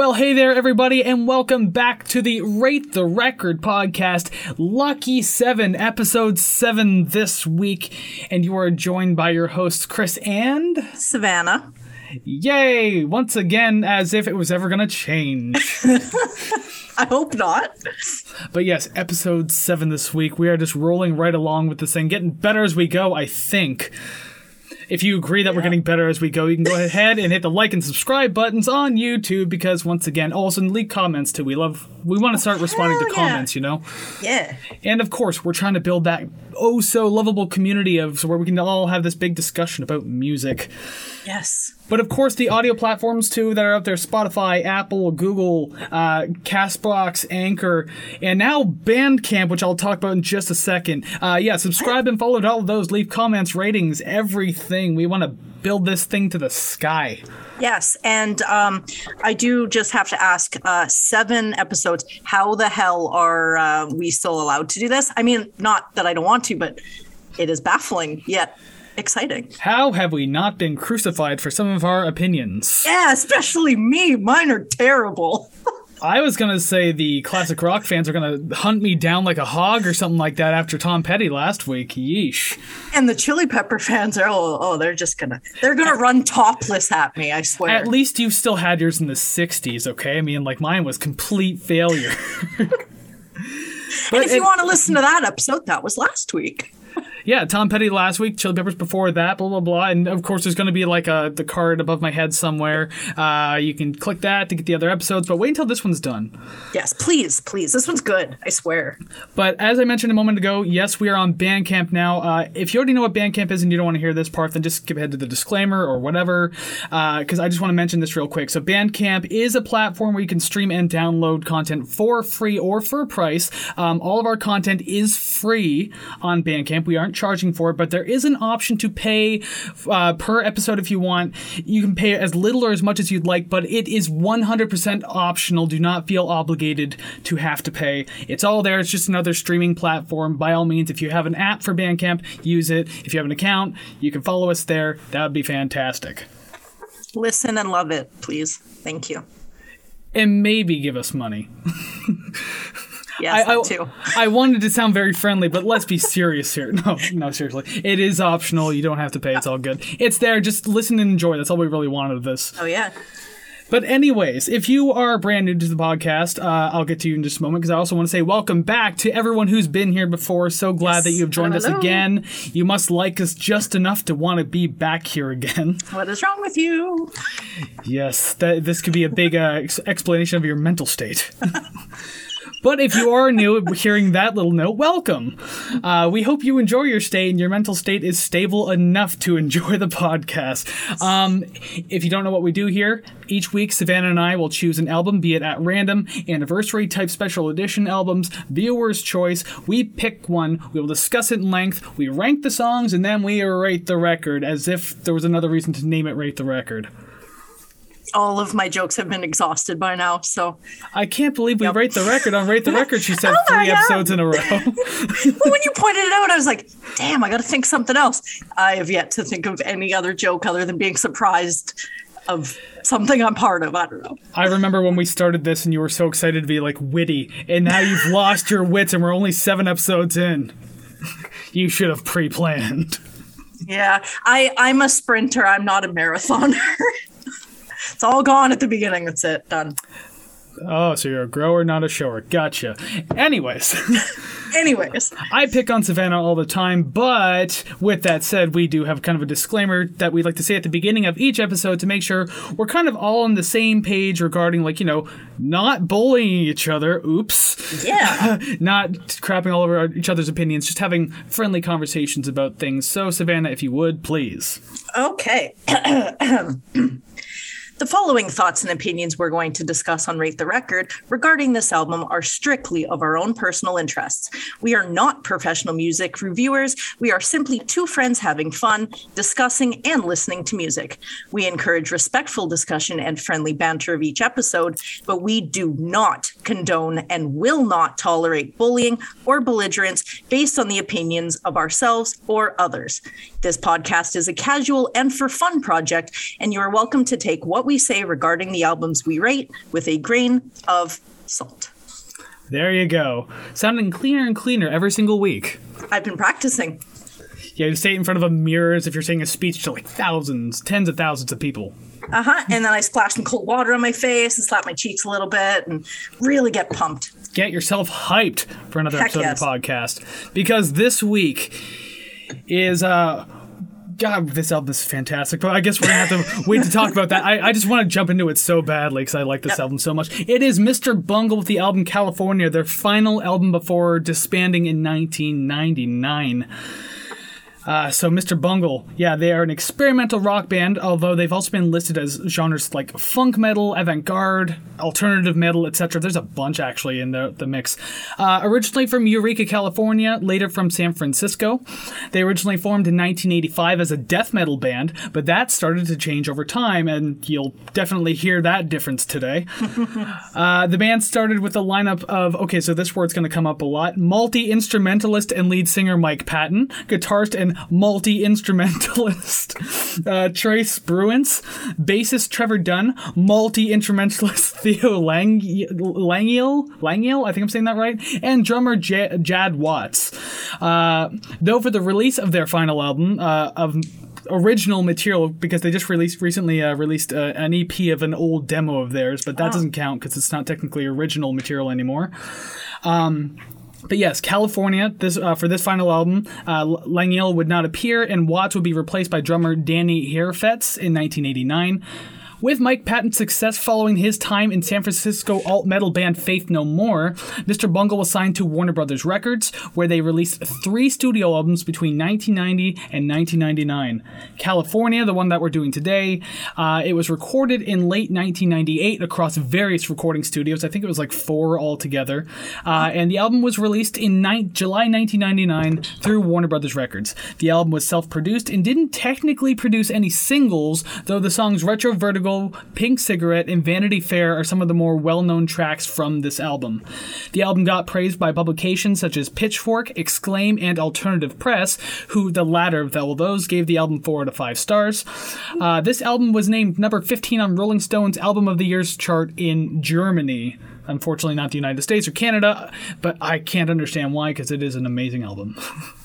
Well, hey there, everybody, and welcome back to the Rate the Record podcast. Lucky 7, episode 7 this week. And you are joined by your hosts, Chris and Savannah. Yay! Once again, as if it was ever going to change. I hope not. But yes, episode 7 this week. We are just rolling right along with this thing, getting better as we go, I think. If you agree that we're getting better as we go, you can go ahead and hit the like and subscribe buttons on YouTube because once again, also leave comments too. We love we want to start responding to yeah. comments, you know? Yeah. And of course, we're trying to build that oh so lovable community of so where we can all have this big discussion about music. Yes. But of course, the audio platforms too that are out there Spotify, Apple, Google, uh, Castbox, Anchor, and now Bandcamp, which I'll talk about in just a second. Uh, yeah, subscribe and follow to all of those. Leave comments, ratings, everything. We want to build this thing to the sky. Yes. And um, I do just have to ask uh, seven episodes. How the hell are uh, we still allowed to do this? I mean, not that I don't want to, but it is baffling yet exciting. How have we not been crucified for some of our opinions? Yeah, especially me. Mine are terrible. I was gonna say the classic rock fans are gonna hunt me down like a hog or something like that after Tom Petty last week. Yeesh. and the Chili Pepper fans are oh, oh they're just gonna they're gonna run topless at me. I swear. At least you still had yours in the '60s, okay? I mean, like mine was complete failure. and if you want to listen to that episode, that was last week. Yeah, Tom Petty last week, Chili Peppers before that, blah blah blah, and of course there's going to be like a the card above my head somewhere. Uh, you can click that to get the other episodes, but wait until this one's done. Yes, please, please. This one's good. I swear. But as I mentioned a moment ago, yes, we are on Bandcamp now. Uh, if you already know what Bandcamp is and you don't want to hear this part, then just skip ahead to the disclaimer or whatever, because I just want to mention this real quick. So Bandcamp is a platform where you can stream and download content for free or for a price. Um, all of our content is free on Bandcamp. We aren't charging for it, but there is an option to pay uh, per episode if you want. You can pay as little or as much as you'd like, but it is 100% optional. Do not feel obligated to have to pay. It's all there. It's just another streaming platform. By all means, if you have an app for Bandcamp, use it. If you have an account, you can follow us there. That would be fantastic. Listen and love it, please. Thank you. And maybe give us money. Yes, I, that too. I wanted to sound very friendly, but let's be serious here. No, no, seriously. It is optional. You don't have to pay. It's all good. It's there. Just listen and enjoy. That's all we really wanted of this. Oh yeah. But anyways, if you are brand new to the podcast, uh, I'll get to you in just a moment because I also want to say welcome back to everyone who's been here before. So glad Yes. that you have joined us again. You must like us just enough to want to be back here again. What is wrong with you? Yes, that this could be a big uh, ex- explanation of your mental state. But if you are new, hearing that little note, welcome. Uh, we hope you enjoy your stay and your mental state is stable enough to enjoy the podcast. Um, if you don't know what we do here, each week Savannah and I will choose an album, be it at random, anniversary type special edition albums, viewer's choice. We pick one, we will discuss it in length, we rank the songs, and then we rate the record as if there was another reason to name it Rate the Record. All of my jokes have been exhausted by now, so I can't believe we rate the record on Rate the oh Record. She said Oh three episodes in a row. well, when you pointed it out, I was like, damn, I gotta think something else. I have yet to think of any other joke other than being surprised of something I'm part of. I don't know. I remember when we started this and you were so excited to be like witty, and now you've lost your wits and we're only seven episodes in. You should have pre planned. Yeah, I I'm a sprinter. I'm not a marathoner. It's all gone at the beginning. That's it. Done. Oh, so you're a grower, not a shower. Gotcha. Anyways, Anyways, I pick on Savannah all the time, but with that said, we do have kind of a disclaimer that we'd like to say at the beginning of each episode to make sure we're kind of all on the same page regarding, like, you know, not bullying each other. Oops. yeah. not crapping all over our- each other's opinions, just having friendly conversations about things. So, Savannah, if you would, please. Okay. The following thoughts and opinions we're going to discuss on Rate the Record regarding this album are strictly of our own personal interests. We are not professional music reviewers. We are simply two friends having fun, discussing, and listening to music. We encourage respectful discussion and friendly banter of each episode, but we do not condone and will not tolerate bullying or belligerence based on the opinions of ourselves or others. This podcast is a casual and for fun project, and you are welcome to take what we say regarding the albums we rate with a grain of salt. There you go. Sounding cleaner and cleaner every single week. I've been practicing. Yeah, you say it in front of a mirror as if you're saying a speech to like thousands, tens of thousands of people. Uh huh. And then I splash some cold water on my face and slap my cheeks a little bit and really get pumped. Get yourself hyped for another Heck episode yes. of the podcast because this week is uh God, this album is fantastic. But I guess we're gonna have to wait to talk about that. I, I just want to jump into it so badly because I like this Yep. album so much. It is Mr. Bungle with the album California, their final album before disbanding in 1999. Uh, so Mr. Bungle, yeah, they are an experimental rock band, although they've also been listed as genres like funk metal, avant-garde, alternative metal, etc. There's a bunch actually in the, the mix. Uh, originally from Eureka, California, later from San Francisco. They originally formed in 1985 as a death metal band, but that started to change over time, and you'll definitely hear that difference today. Uh, the band started with a lineup of okay, so this word's going to come up a lot: multi instrumentalist and lead singer Mike Patton, guitarist and multi instrumentalist uh, Trey Spruance, bassist Trevor Dunn, multi instrumentalist Theo Lang Langiel Langiel, I think I'm saying that right, and drummer J- Jad Watts. Uh, though for the release of their final album uh, of original material because they just released recently uh, released uh, an EP of an old demo of theirs, but that doesn't count because it's not technically original material anymore. Um, but yes, California. This uh, for this final album, uh, would not appear, and Watts would be replaced by drummer Danny Heifetz in 1989. With Mike Patton's success following his time in San Francisco alt metal band Faith No More, Mr. Bungle was signed to Warner Brothers Records, where they released three studio albums between 1990 and 1999. California, the one that we're doing today, uh, it was recorded in late 1998 across various recording studios. I think it was like four altogether. Uh, and the album was released in ni- July 1999 through Warner Brothers Records. The album was self produced and didn't technically produce any singles, though the songs Retro Vertigo, Pink Cigarette, and Vanity Fair are some of the more well known tracks from this album. The album got praised by publications such as Pitchfork, Exclaim, and Alternative Press, who the latter of all those gave the album four out of five stars. Uh, this album was named number 15 on Rolling Stone's Album of the Year's chart in Germany. Unfortunately, not the United States or Canada, but I can't understand why because it is an amazing album.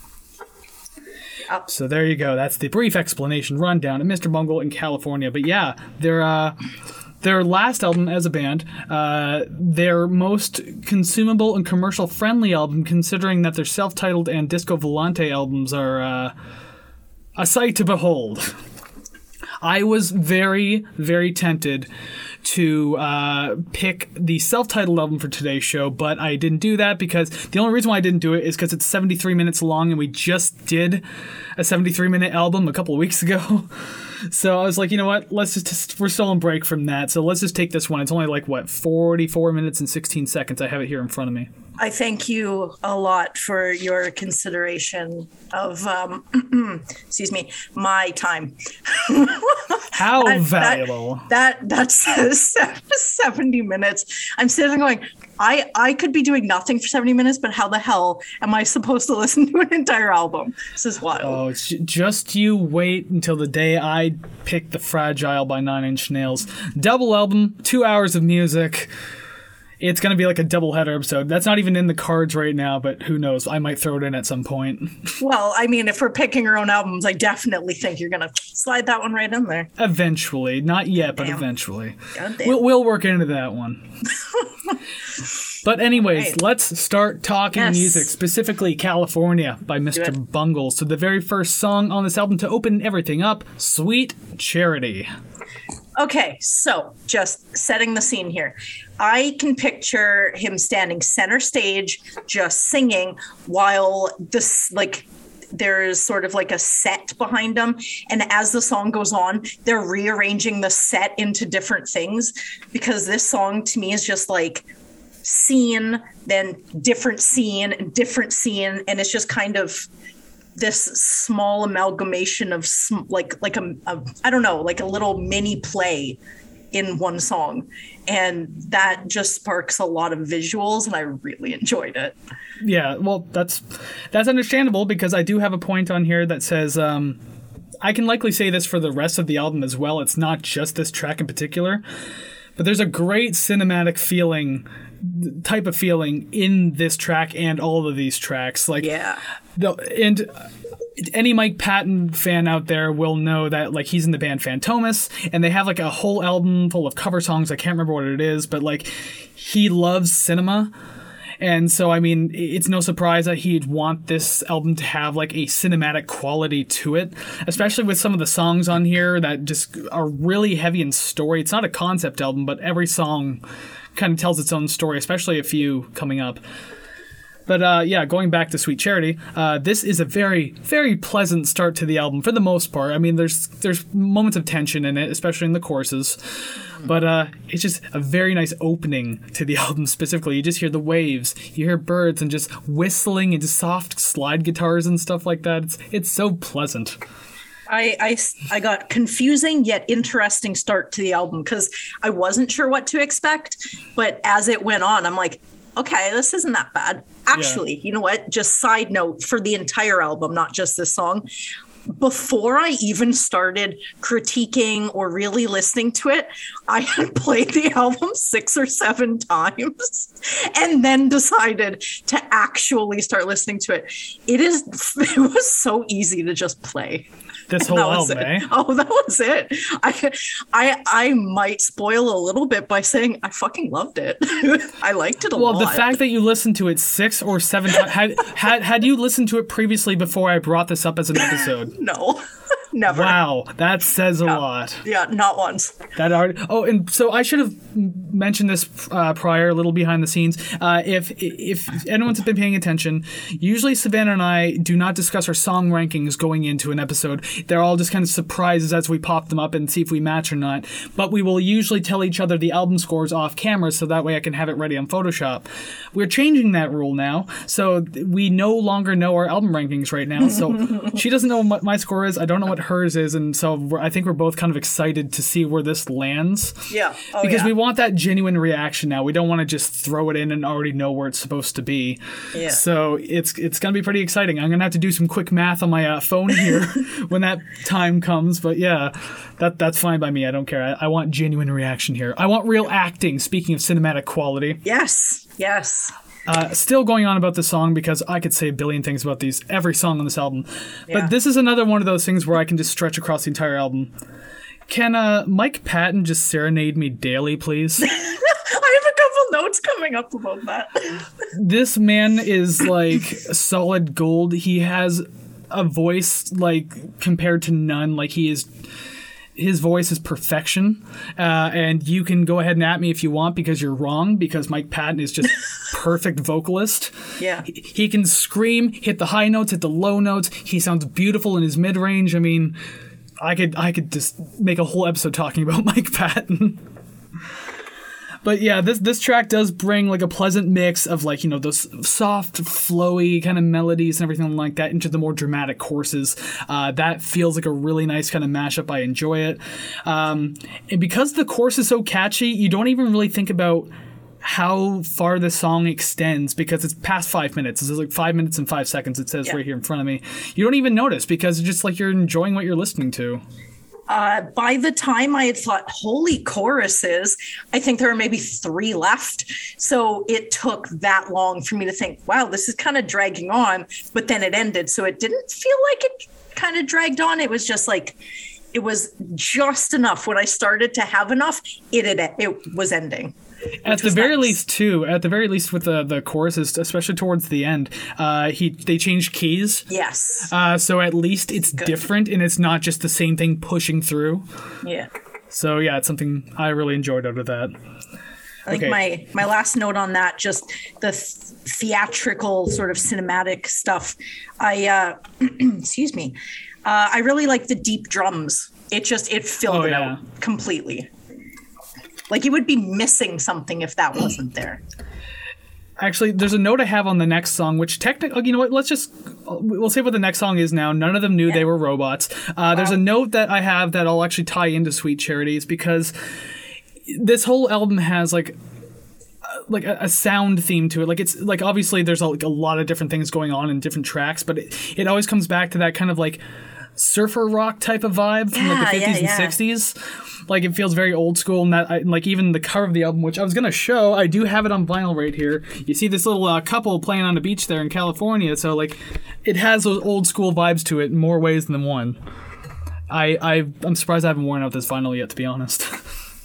So there you go. That's the brief explanation rundown of Mr. Bungle in California. But yeah, their uh, their last album as a band, uh, their most consumable and commercial friendly album, considering that their self-titled and Disco Volante albums are uh, a sight to behold. I was very, very tempted to uh, pick the self-titled album for today's show, but I didn't do that because the only reason why I didn't do it is because it's 73 minutes long, and we just did a 73-minute album a couple weeks ago. So I was like, you know what? Let's just we're still on break from that, so let's just take this one. It's only like what 44 minutes and 16 seconds. I have it here in front of me. I thank you a lot for your consideration of, um, excuse me, my time. How That- valuable. That that's 70 minutes. I'm sitting going, I I could be doing nothing for 70 minutes, but how the hell am I supposed to listen to an entire album? This is wild. Oh, it's just you wait until the day I pick the Fragile by Nine Inch Nails. Double album, two hours of music. It's gonna be like a double header episode. That's not even in the cards right now, but who knows? I might throw it in at some point. Well, I mean, if we're picking our own albums, I definitely think you're gonna slide that one right in there. Eventually, not yet, but Damn. eventually. God. We'll, we'll work into that one. but anyways, Right. let's start talking Yes. music, specifically California by Mr. Bungle. So the very first song on this album to open everything up, Sweet Charity. Okay, so just setting the scene here. I can picture him standing center stage, just singing while this, like, there's sort of like a set behind him. And as the song goes on, they're rearranging the set into different things because this song to me is just like scene, then different scene, different scene. And it's just kind of this small amalgamation of sm- like like a, a I don't know like a little mini play in one song and that just sparks a lot of visuals and I really enjoyed it. Yeah, well, that's that's understandable because I do have a point on here that says um, I can likely say this for the rest of the album as well. It's not just this track in particular, but there's a great cinematic feeling type of feeling in this track and all of these tracks like Yeah. the, and any Mike Patton fan out there will know that like he's in the band Fantômas, and they have like a whole album full of cover songs. I can't remember what it is, but like he loves cinema. And so, I mean, it's no surprise that he'd want this album to have like a cinematic quality to it, especially with some of the songs on here that just are really heavy in story. It's not a concept album, but every song kind of tells its own story, especially a few coming up. But uh, yeah, going back to Sweet Charity, uh, this is a very, very pleasant start to the album for the most part. I mean, there's there's moments of tension in it, especially in the choruses, but uh, it's just a very nice opening to the album. Specifically, you just hear the waves, you hear birds, and just whistling and just soft slide guitars and stuff like that. It's it's so pleasant. I, I, I got confusing yet interesting start to the album because I wasn't sure what to expect. But as it went on, I'm like, okay, this isn't that bad. Actually, you know what? Just side note for the entire album, not just this song. Before I even started critiquing or really listening to it, I had played the album six or seven times and then decided to actually start listening to it. It is it was so easy to just play. This whole album, eh? Oh, that was it. I, I, I might spoil a little bit by saying I fucking loved it. I liked it a Well, lot. Well, the fact that you listened to it six or seven times had, had had you listened to it previously before I brought this up as an episode? no, never. Wow, that says a lot. Yeah, not once. That already. Oh, and so I should have mentioned this uh, prior, a little behind the scenes. Uh, if if anyone's been paying attention, usually Savannah and I do not discuss our song rankings going into an episode. They're all just kind of surprises as we pop them up and see if we match or not. But we will usually tell each other the album scores off camera, so that way I can have it ready on Photoshop. We're changing that rule now, so we no longer know our album rankings right now. So she doesn't know what my score is. I don't know what hers is, and so we're, I think we're both kind of excited to see where this lands Yeah. Oh, because yeah. we want that genuine reaction now. We don't want to just throw it in and already know where it's supposed to be. Yeah. So it's it's gonna be pretty exciting. I'm gonna have to do some quick math on my uh, phone here when that time comes. But yeah, that that's fine by me. I don't care. I, I want genuine reaction here. I want real acting. Speaking of cinematic quality, Yes. Yes. Uh, still going on about the song because I could say a billion things about these every song on this album. Yeah. But this is another one of those things where I can just stretch across the entire album. Can uh, Mike Patton just serenade me daily, please? I have a couple notes coming up about that. this man is like solid gold. He has a voice like compared to none. Like he is. His voice is perfection, uh, and you can go ahead and at me if you want because you're wrong. Because Mike Patton is just perfect vocalist. Yeah. He- he can scream, hit the high notes, hit the low notes. He sounds beautiful in his mid range. I mean, I could I could just make a whole episode talking about Mike Patton. But yeah, this this track does bring like a pleasant mix of like you know those soft, flowy kind of melodies and everything like that into the more dramatic choruses. Uh, that feels like a really nice kind of mashup. I enjoy it, um, and because the chorus is so catchy, you don't even really think about how far the song extends because it's past five minutes. It's like five minutes and five seconds. It says Yeah. right here in front of me. You don't even notice because it's just like you're enjoying what you're listening to. Uh, by the time I had thought, holy choruses, I think there were maybe three left. So it took that long for me to think, wow, this is kind of dragging on. But then it ended. So it didn't feel like it kind of dragged on. It was just like, it was just enough. When I started to have enough, it had, it was ending. At the very nice. least, too. At the very least, with the the choruses, especially towards the end, uh, he they changed keys. Yes. Uh, so at least it's different and it's not just the same thing pushing through. yeah. So yeah, it's something I really enjoyed out of that. I think Okay. my my last note on that, just the th- theatrical sort of cinematic stuff. I uh, excuse me. Uh, I really like the deep drums. It just it filled Oh, it yeah. out completely. Like you would be missing something if that wasn't there. Actually, there's a note I have on the next song, which technically, you know what? Let's just we'll say what the next song is now. None of them knew they were robots. Uh, there's a note that I have that I'll actually tie into Sweet Charities because this whole album has like like a, a sound theme to it. Like it's like obviously there's a, like a lot of different things going on in different tracks, but it, it always comes back to that kind of like surfer rock type of vibe from like the 50s yeah, yeah. and 60s. Like it feels very old school, and that I, like even the cover of the album, which I was gonna show, I do have it on vinyl right here. You see this little uh, couple playing on a beach there in California, so like it has those old school vibes to it in more ways than one. I, I I'm surprised I haven't worn out this vinyl yet, to be honest.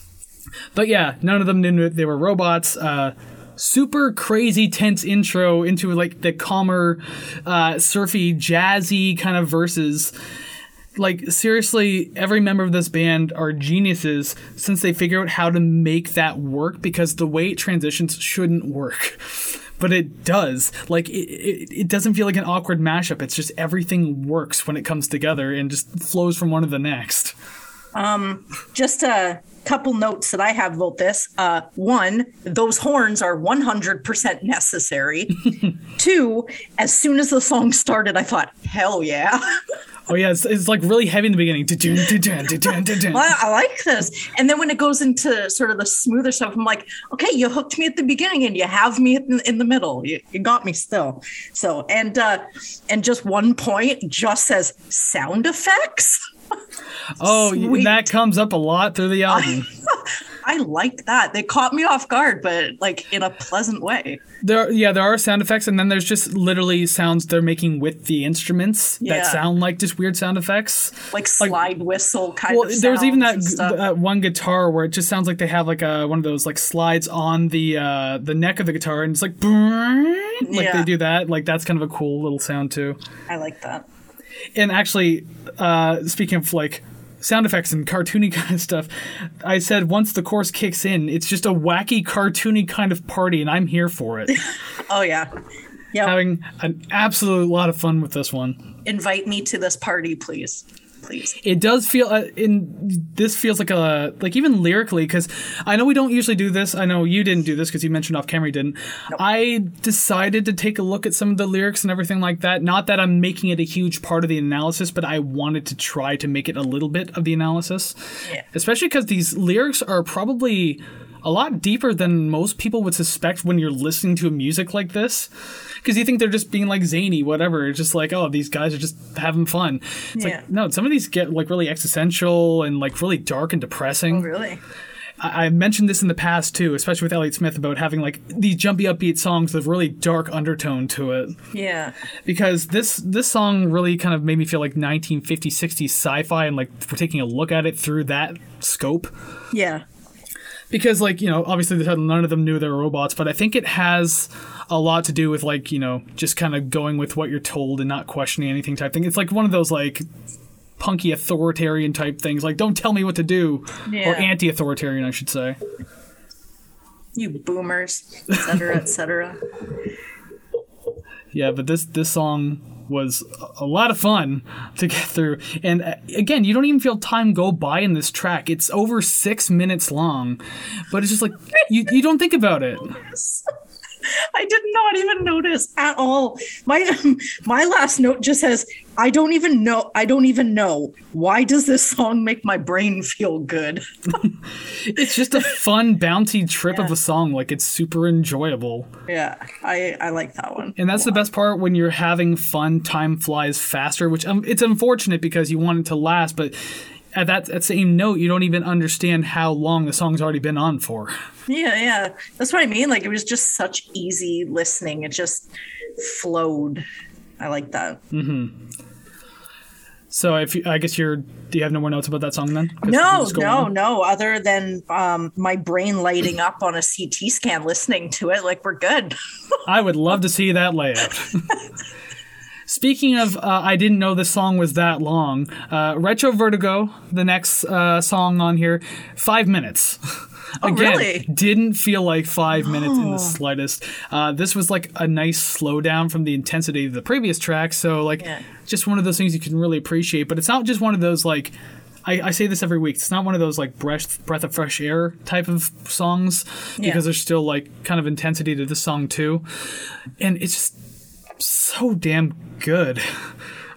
but yeah, none of them knew they were robots. Uh, super crazy tense intro into like the calmer, uh, surfy, jazzy kind of verses. Like seriously, every member of this band are geniuses since they figure out how to make that work because the way it transitions shouldn't work. But it does. Like it, it, it doesn't feel like an awkward mashup. It's just everything works when it comes together and just flows from one to the next. Um, just a couple notes that I have about this. Uh, one, those horns are 100% necessary. Two, as soon as the song started, I thought, hell yeah. Oh yeah, it's, it's like really heavy in the beginning. I, I like this. And then when it goes into sort of the smoother stuff, I'm like, okay, you hooked me at the beginning and you have me in, in the middle. You, you got me still. So, and uh, and just one point just says sound effects. Oh, Sweet. that comes up a lot through the album. I like that. They caught me off guard, but like in a pleasant way. There, yeah, there are sound effects, and then there's just literally sounds they're making with the instruments Yeah. that sound like just weird sound effects. Like slide whistle kind of stuff. Well, of. there's even that, sounds and stuff. that one guitar where it just sounds like they have like a one of those like slides on the uh, the neck of the guitar, and it's like like Yeah. they do that. Like that's kind of a cool little sound too. I like that. And actually, uh, speaking of like sound effects and cartoony kind of stuff, I said once the chorus kicks in, it's just a wacky, cartoony kind of party, and I'm here for it. Oh yeah, yeah. Having an absolute lot of fun with this one. Invite me to this party, please, please. It does feel uh, in this feels like a like even lyrically because I know we don't usually do this. I know you didn't do this because you mentioned off camera you didn't. I decided to take a look at some of the lyrics and everything like that. Not that I'm making it a huge part of the analysis, but I wanted to try to make it a little bit of the analysis. Yeah. Especially because these lyrics are probably a lot deeper than most people would suspect when you're listening to music like this. Because you think they're just being like zany, whatever. It's just like, oh, these guys are just having fun. It's Yeah. like, no, some of these get like really existential and like really dark and depressing. Oh, Really? I, I mentioned this in the past too, especially with Elliott Smith about having like these jumpy upbeat songs with really dark undertone to it. Yeah. Because this this song really kind of made me feel like 1950s, 60s sci-fi, and like we're taking a look at it through that scope Yeah. Because like you know obviously none of them knew they were robots but i think it has a lot to do with like you know just kind of going with what you're told and not questioning anything type thing. It's like one of those like punky authoritarian type things like don't tell me what to do. Or anti-authoritarian i should say. You boomers, etc cetera, et cetera. Yeah but this this song was a lot of fun to get through. And uh, again you don't even feel time go by in this track. It's over six minutes long but it's just like you, you don't think about it I did not even notice at all. My my last note just says, "I don't even know. I don't even know why does this song make my brain feel good." it's just a fun bouncy trip of a song like it's super enjoyable Yeah, I I like that one. and that's the best part when you're having fun time flies faster which um, it's unfortunate because you want it to last but at that, that same note you don't even understand how long the song's already been on for Yeah, yeah, that's what I mean. Like it was just such easy listening. It just flowed. I like that. Mm-hmm. so if you, i guess you're do you have no more notes about that song then? No, no, on. no. Other than um, my brain lighting up on a CT scan listening to it, like we're good. i would love to see that layout Speaking of, uh, I didn't know this song was that long. Uh, Retro Vertigo, the next uh, song on here, five minutes. Again, really? didn't feel like five minutes in the slightest. Uh, this was like a nice slowdown from the intensity of the previous track. So, like, Yeah. just one of those things you can really appreciate. But it's not just one of those, like, I, I say this every week. It's not one of those, like, breath, breath of fresh air type of songs Yeah. because there's still, like, kind of intensity to this song, too. And it's just so damn good.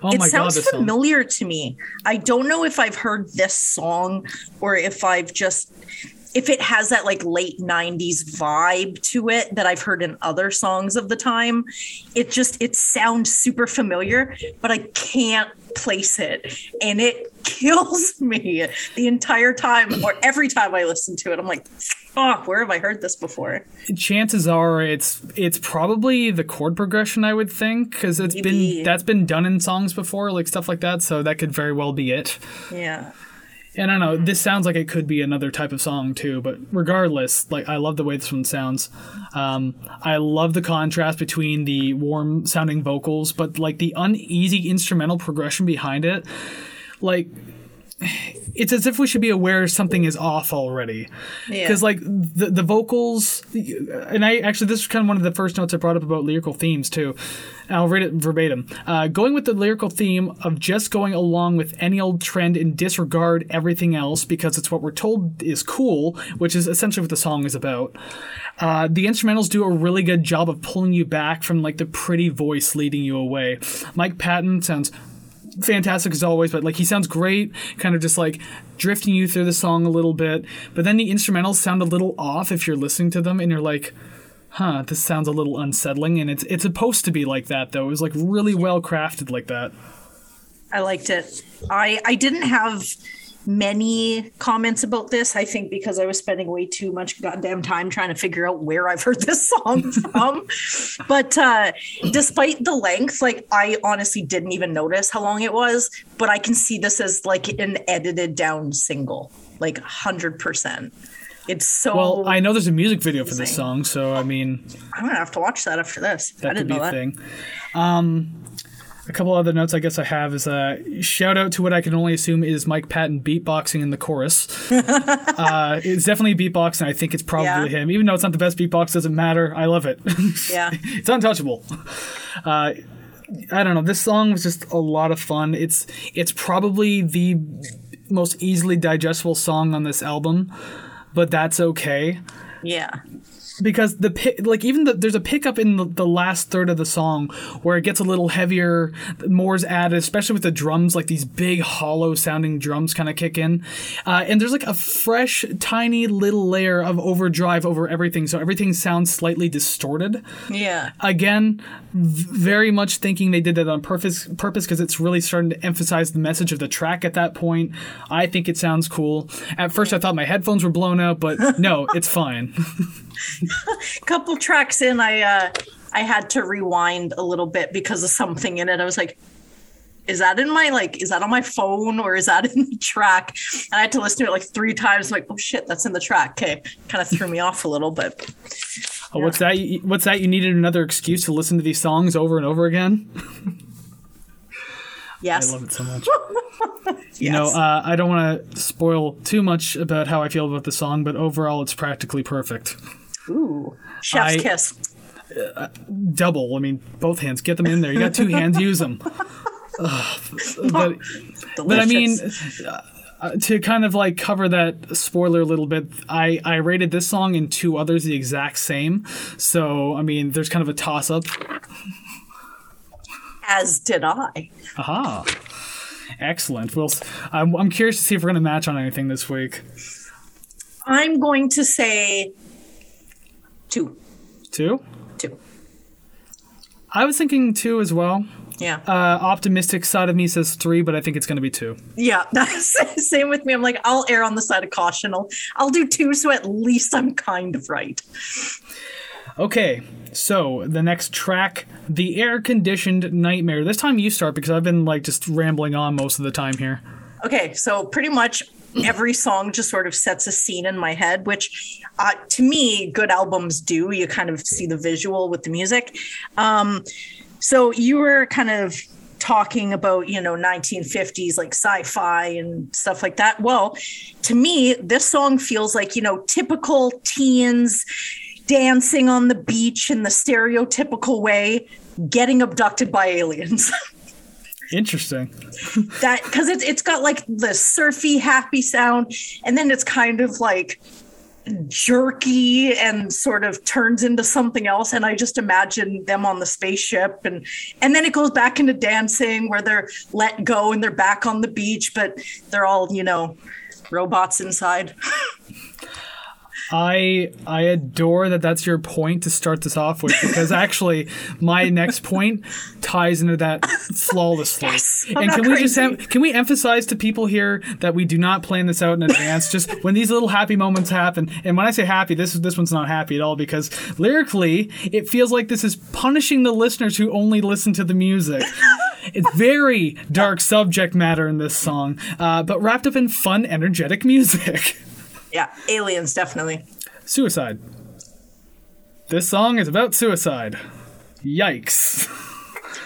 Oh it my god, sounds song. familiar to me. I don't know if I've heard this song or if I've just if it has that like late 90s vibe to it that I've heard in other songs of the time, it just it sounds super familiar, but I can't place it. And it kills me the entire time or every time I listen to it. I'm like, oh, where have I heard this before? Chances are it's it's probably the chord progression I would think because it's Maybe. been that's been done in songs before, like stuff like that. So that could very well be it. Yeah. And I don't know, this sounds like it could be another type of song too, but regardless, like I love the way this one sounds. Um, I love the contrast between the warm sounding vocals, but like the uneasy instrumental progression behind it. Like it's as if we should be aware something is off already. Yeah. Because like the the vocals, and I actually this is kind of one of the first notes I brought up about lyrical themes too. I'll read it verbatim. Uh, going with the lyrical theme of just going along with any old trend and disregard everything else because it's what we're told is cool, which is essentially what the song is about. Uh, the instrumentals do a really good job of pulling you back from like the pretty voice leading you away. Mike Patton sounds fantastic as always, but like he sounds great, kind of just like drifting you through the song a little bit. But then the instrumentals sound a little off if you're listening to them and you're like, huh, this sounds a little unsettling. And it's it's supposed to be like that though. It was like really well crafted like that. I liked it. I I didn't have many comments about this. I think because I was spending way too much goddamn time trying to figure out where I've heard this song from. but uh, despite the length, like I honestly didn't even notice how long it was. But I can see this as like an edited down single, like hundred percent. It's so. Well, I know there's a music video for this song, so I mean I'm gonna have to watch that after this. That could didn't be know a thing. Um, a couple other notes I guess I have is uh, shout out to what I can only assume is Mike Patton beatboxing in the chorus. uh, it's definitely beatboxing. I think it's probably Yeah. him, even though it's not the best beatbox. Doesn't matter. I love it. Yeah. it's untouchable. Uh, I don't know. This song was just a lot of fun. It's it's probably the most easily digestible song on this album, but that's okay Yeah. Because the like even the, there's a pickup in the, the last third of the song where it gets a little heavier more's added especially with the drums like these big hollow sounding drums kind of kick in. Uh, and there's like a fresh tiny little layer of overdrive over everything so everything sounds slightly distorted. Yeah. again very much thinking they did that on purpose purpose because it's really starting to emphasize the message of the track at that point. I think it sounds cool. At first i thought my headphones were blown out but no it's fine couple tracks in i uh i had to rewind a little bit because of something in it i was like is that in my like is that on my phone or is that in the track and i had to listen to it like three times like oh shit that's in the track okay kind of threw me off a little but Oh, what's that? You- What's that? You needed another excuse to listen to these songs over and over again. yes I love it so much. yes. You know, uh, I don't want to spoil too much about how I feel about the song, but overall, it's practically perfect. Ooh chef's I- kiss Double. I mean, both hands. Get them in there. You got two hands. Use them. Ugh. but but I mean, uh, to kind of like cover that spoiler a little bit, I I rated this song and two others the exact same. So I mean, there's kind of a toss up. as did i Aha. Excellent. Well, I'm, I'm curious to see if we're going to match on anything this week. i'm going to say two Two? two I was thinking two as well. yeah Uh, optimistic side of me says three, but I think it's going to be two. Yeah, same with me. I'm like, I'll err on the side of caution. I'll, I'll do two, so at least I'm kind of right. Okay, so the next track, The Air Conditioned Nightmare. This time you start because I've been like just rambling on most of the time here. Okay, so pretty much every song just sort of sets a scene in my head, which uh, to me, good albums do. You kind of see the visual with the music. Um, so you were kind of talking about, you know, 1950s like sci-fi and stuff like that. Well, to me, this song feels like, you know, typical teens dancing on the beach in the stereotypical way, getting abducted by aliens. Interesting. that because it's it's got like the surfy happy sound and then it's kind of like jerky and sort of turns into something else and i just imagine them on the spaceship and and then it goes back into dancing where they're let go and they're back on the beach but they're all you know robots inside I I adore that that's your point to start this off with because actually my next point ties into that flawlessly. Yes, and can we just have, can we emphasize to people here that we do not plan this out in advance? just when these little happy moments happen, and when I say happy, this this one's not happy at all because lyrically it feels like this is punishing the listeners who only listen to the music. It's very dark subject matter in this song, uh, but wrapped up in fun, energetic music. Yeah, aliens definitely. Suicide. This song is about suicide. Yikes.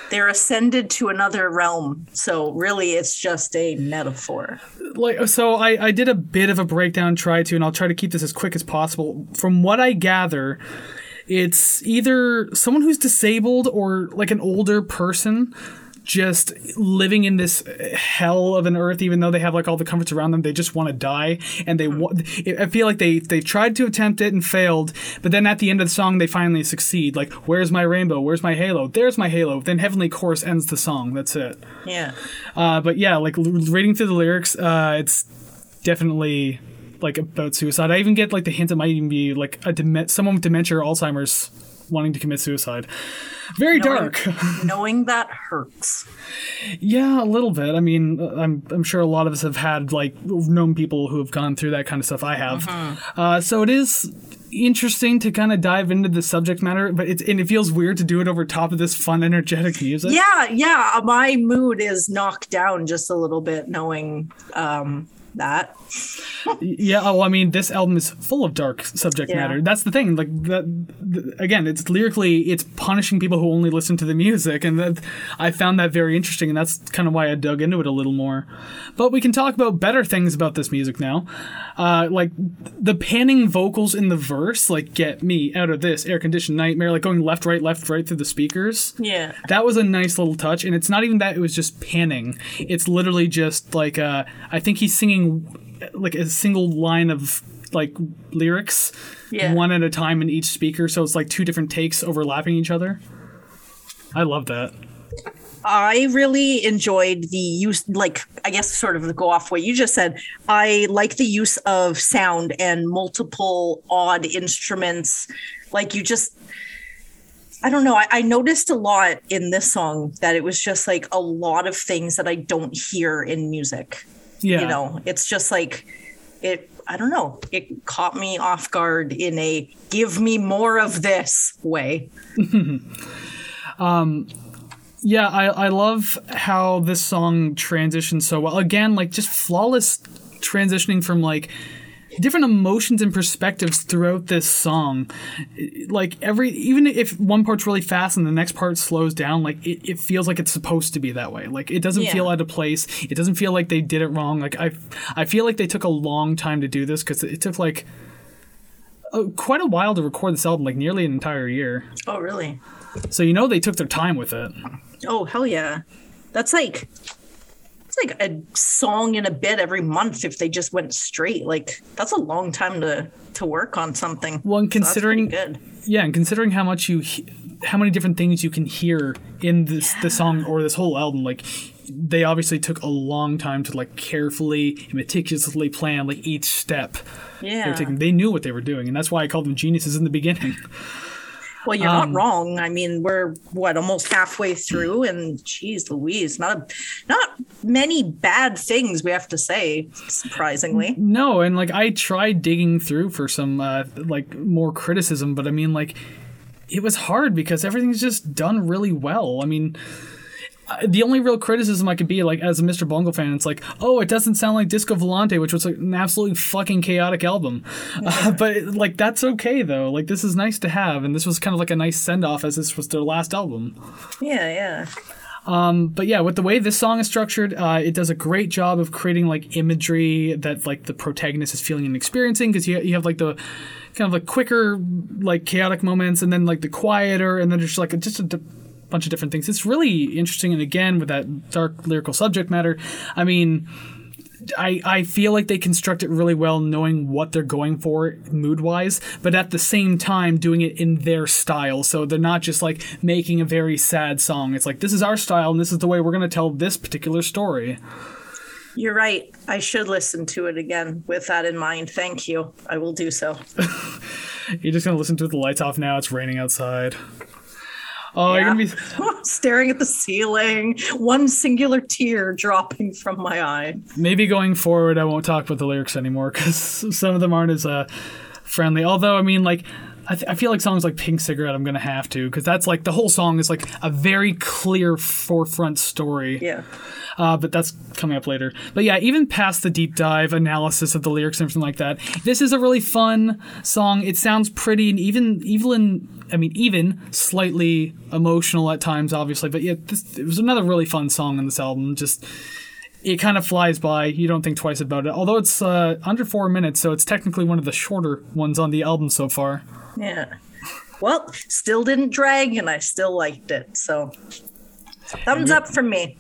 They're ascended to another realm, so really it's just a metaphor. Like so I, I did a bit of a breakdown try to and I'll try to keep this as quick as possible. From what I gather, it's either someone who's disabled or like an older person just living in this hell of an earth even though they have like all the comforts around them they just want to die. And they wa- i feel like they they tried to attempt it and failed but then at the end of the song they finally succeed. Like where's my rainbow? Where's my halo? There's my halo. Then heavenly chorus ends the song. That's it. Yeah. uh, but yeah like l- reading through the lyrics uh, it's definitely like about suicide. I even get like the hint it might even be like a dem- someone with dementia or alzheimer's wanting to commit suicide very dark Knowing that hurts. Yeah, a little bit. I mean, I'm I'm sure a lot of us have had like known people who have gone through that kind of stuff. I have. Uh, so it is interesting to kind of dive into the subject matter, but it's and it feels weird to do it over top of this fun, energetic music. Yeah, yeah. My mood is knocked down just a little bit knowing um, that. Yeah, well, I mean, this album is full of dark subject Yeah. matter. That's the thing. Like that, th- again, it's lyrically, it's punishing people who only listen to the music, and that I found that very interesting, and that's kind of why I dug into it a little more. But we can talk about better things about this music now, uh, like the panning vocals in the verse, like "Get me out of this air conditioned nightmare," like going left, right, left, right through the speakers. Yeah. That was a nice little touch, and it's not even that it was just panning. It's literally just like uh, I think he's singing like a single line of like lyrics, Yeah. one at a time in each speaker. So it's like two different takes overlapping each other. I love that. I really enjoyed the use, like, I guess, sort of to go off what you just said. I like the use of sound and multiple odd instruments. Like, you just, I don't know. I, I noticed a lot in this song that it was just like a lot of things that I don't hear in music. Yeah, You know, it's just like, it, I don't know. It caught me off guard in a give me more of this way. um Yeah, I, I love how this song transitions so well. Again, like just flawless transitioning from like different emotions and perspectives throughout this song. Like every even if one part's really fast and the next part slows down, like it, it feels like it's supposed to be that way. Like it doesn't Yeah. feel out of place. It doesn't feel like they did it wrong. Like I I feel like they took a long time to do this because it took like uh, quite a while to record this album, like nearly an entire year. Oh, really? So you know they took their time with it. Oh hell yeah. That's like like a song in a bit every month if they just went straight. Like that's a long time to to work on something. Well, and So considering good. yeah, and considering how much you, how many different things you can hear in this the song or this whole album, like they obviously took a long time to like carefully and meticulously plan like each step they Yeah. were taking. They knew what they were doing, and that's why I called them geniuses in the beginning. Well, you're um, not wrong. I mean, we're what almost halfway through, and geez, Louise, not a, not many bad things we have to say. Surprisingly, no, and like I tried digging through for some uh, like more criticism, but I mean like it was hard because everything's just done really well. I mean. Uh, The only real criticism I could be like as a Mr. Bungle fan, it's like, oh, it doesn't sound like Disco Volante, which was like an absolutely fucking chaotic album. Uh, but like that's okay though. Like this is nice to have, and this was kind of like a nice send off as this was their last album. yeah, yeah. But yeah, with the way this song is structured, uh, it does a great job of creating like imagery that like the protagonist is feeling and experiencing because you, you have like the kind of like quicker like chaotic moments and then like the quieter and then there's like just a bunch of different things. It's really interesting and again with that dark lyrical subject matter, I mean. I, I feel like they construct it really well knowing what they're going for mood wise, but at the same time doing it in their style. So they're not just like making a very sad song. It's like this is our style and this is the way we're gonna tell this particular story. You're right. I should listen to it again with that in mind. Thank you. I will do so. You're just gonna listen to the lights off now. It's raining outside. Oh, yeah. you're gonna be staring at the ceiling, one singular tear dropping from my eye. Maybe going forward, I won't talk about the lyrics anymore because some of them aren't as uh, friendly. Although, I mean, like, I, th- I, feel like songs like Pink Cigarette, I'm gonna have to because that's like the whole song is like a very clear forefront story. Yeah. Uh, but that's coming up later. But yeah, even past the deep dive analysis of the lyrics and everything like that, this is a really fun song. It sounds pretty and even even I mean even slightly emotional at times, obviously. But yeah, this, it was another really fun song on this album. Just it kind of flies by. You don't think twice about it. Although it's uh, under four minutes, so it's technically one of the shorter ones on the album so far. Yeah. Well, still didn't drag, and I still liked it. So, thumbs up from me.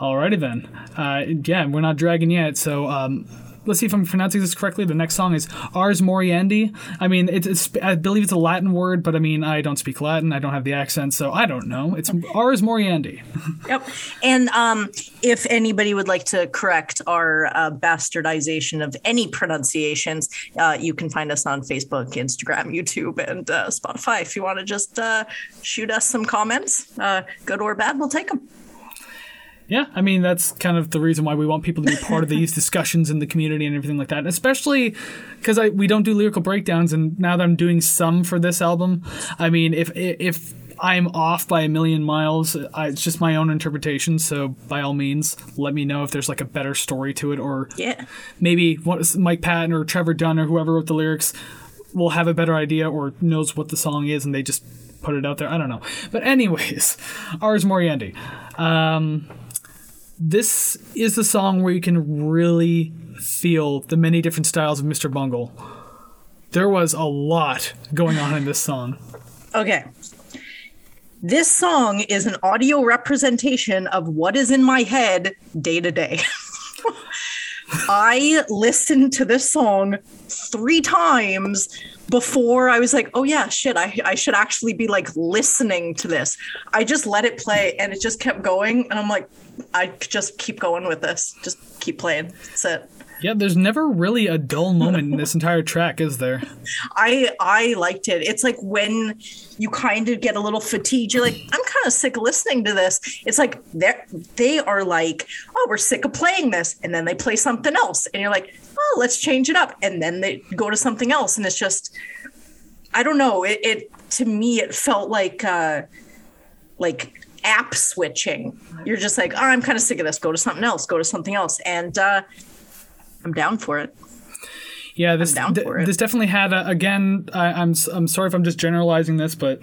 Alrighty then. Uh, yeah, we're not dragging yet. So um, let's see if I'm pronouncing this correctly. The next song is Ars Moriendi. I mean, it's, it's, I believe it's a Latin word, but I mean, I don't speak Latin. I don't have the accent, so I don't know. It's Ars Moriendi. yep. And um, if anybody would like to correct our uh, bastardization of any pronunciations, uh, you can find us on Facebook, Instagram, YouTube, and uh, Spotify. If you want to just uh, shoot us some comments, uh, good or bad, we'll take them. Yeah, I mean that's kind of the reason why we want people to be part of these discussions in the community and everything like that. Especially because I we don't do lyrical breakdowns, and now that I'm doing some for this album, I mean if if I'm off by a million miles, I, it's just my own interpretation. So by all means, let me know if there's like a better story to it, or yeah, maybe what Mike Patton or Trevor Dunn or whoever wrote the lyrics will have a better idea or knows what the song is, and they just put it out there. I don't know. But anyways, Ars Moriendi. Um, this is the song where you can really feel the many different styles of Mr. Bungle. There was a lot going on in this song. Okay. This song is an audio representation of what is in my head day to day. I listened to this song three times before I was like, oh yeah, shit, I, I should actually be like listening to this. I just let it play and it just kept going. And I'm like, I just keep going with this. Just keep playing. That's it. Yeah, there's never really a dull moment in this entire track, is there? I I liked it. It's like when you kind of get a little fatigued. You're like, I'm kind of sick of listening to this. It's like they they are like, oh, we're sick of playing this, and then they play something else, and you're like, oh, let's change it up, and then they go to something else, and it's just, I don't know. It, it to me, it felt like uh, like app switching. You're just like, oh, I'm kind of sick of this. Go to something else. Go to something else. And uh, I'm down for it. Yeah, this d- this definitely had a, again. I, I'm I'm sorry if I'm just generalizing this, but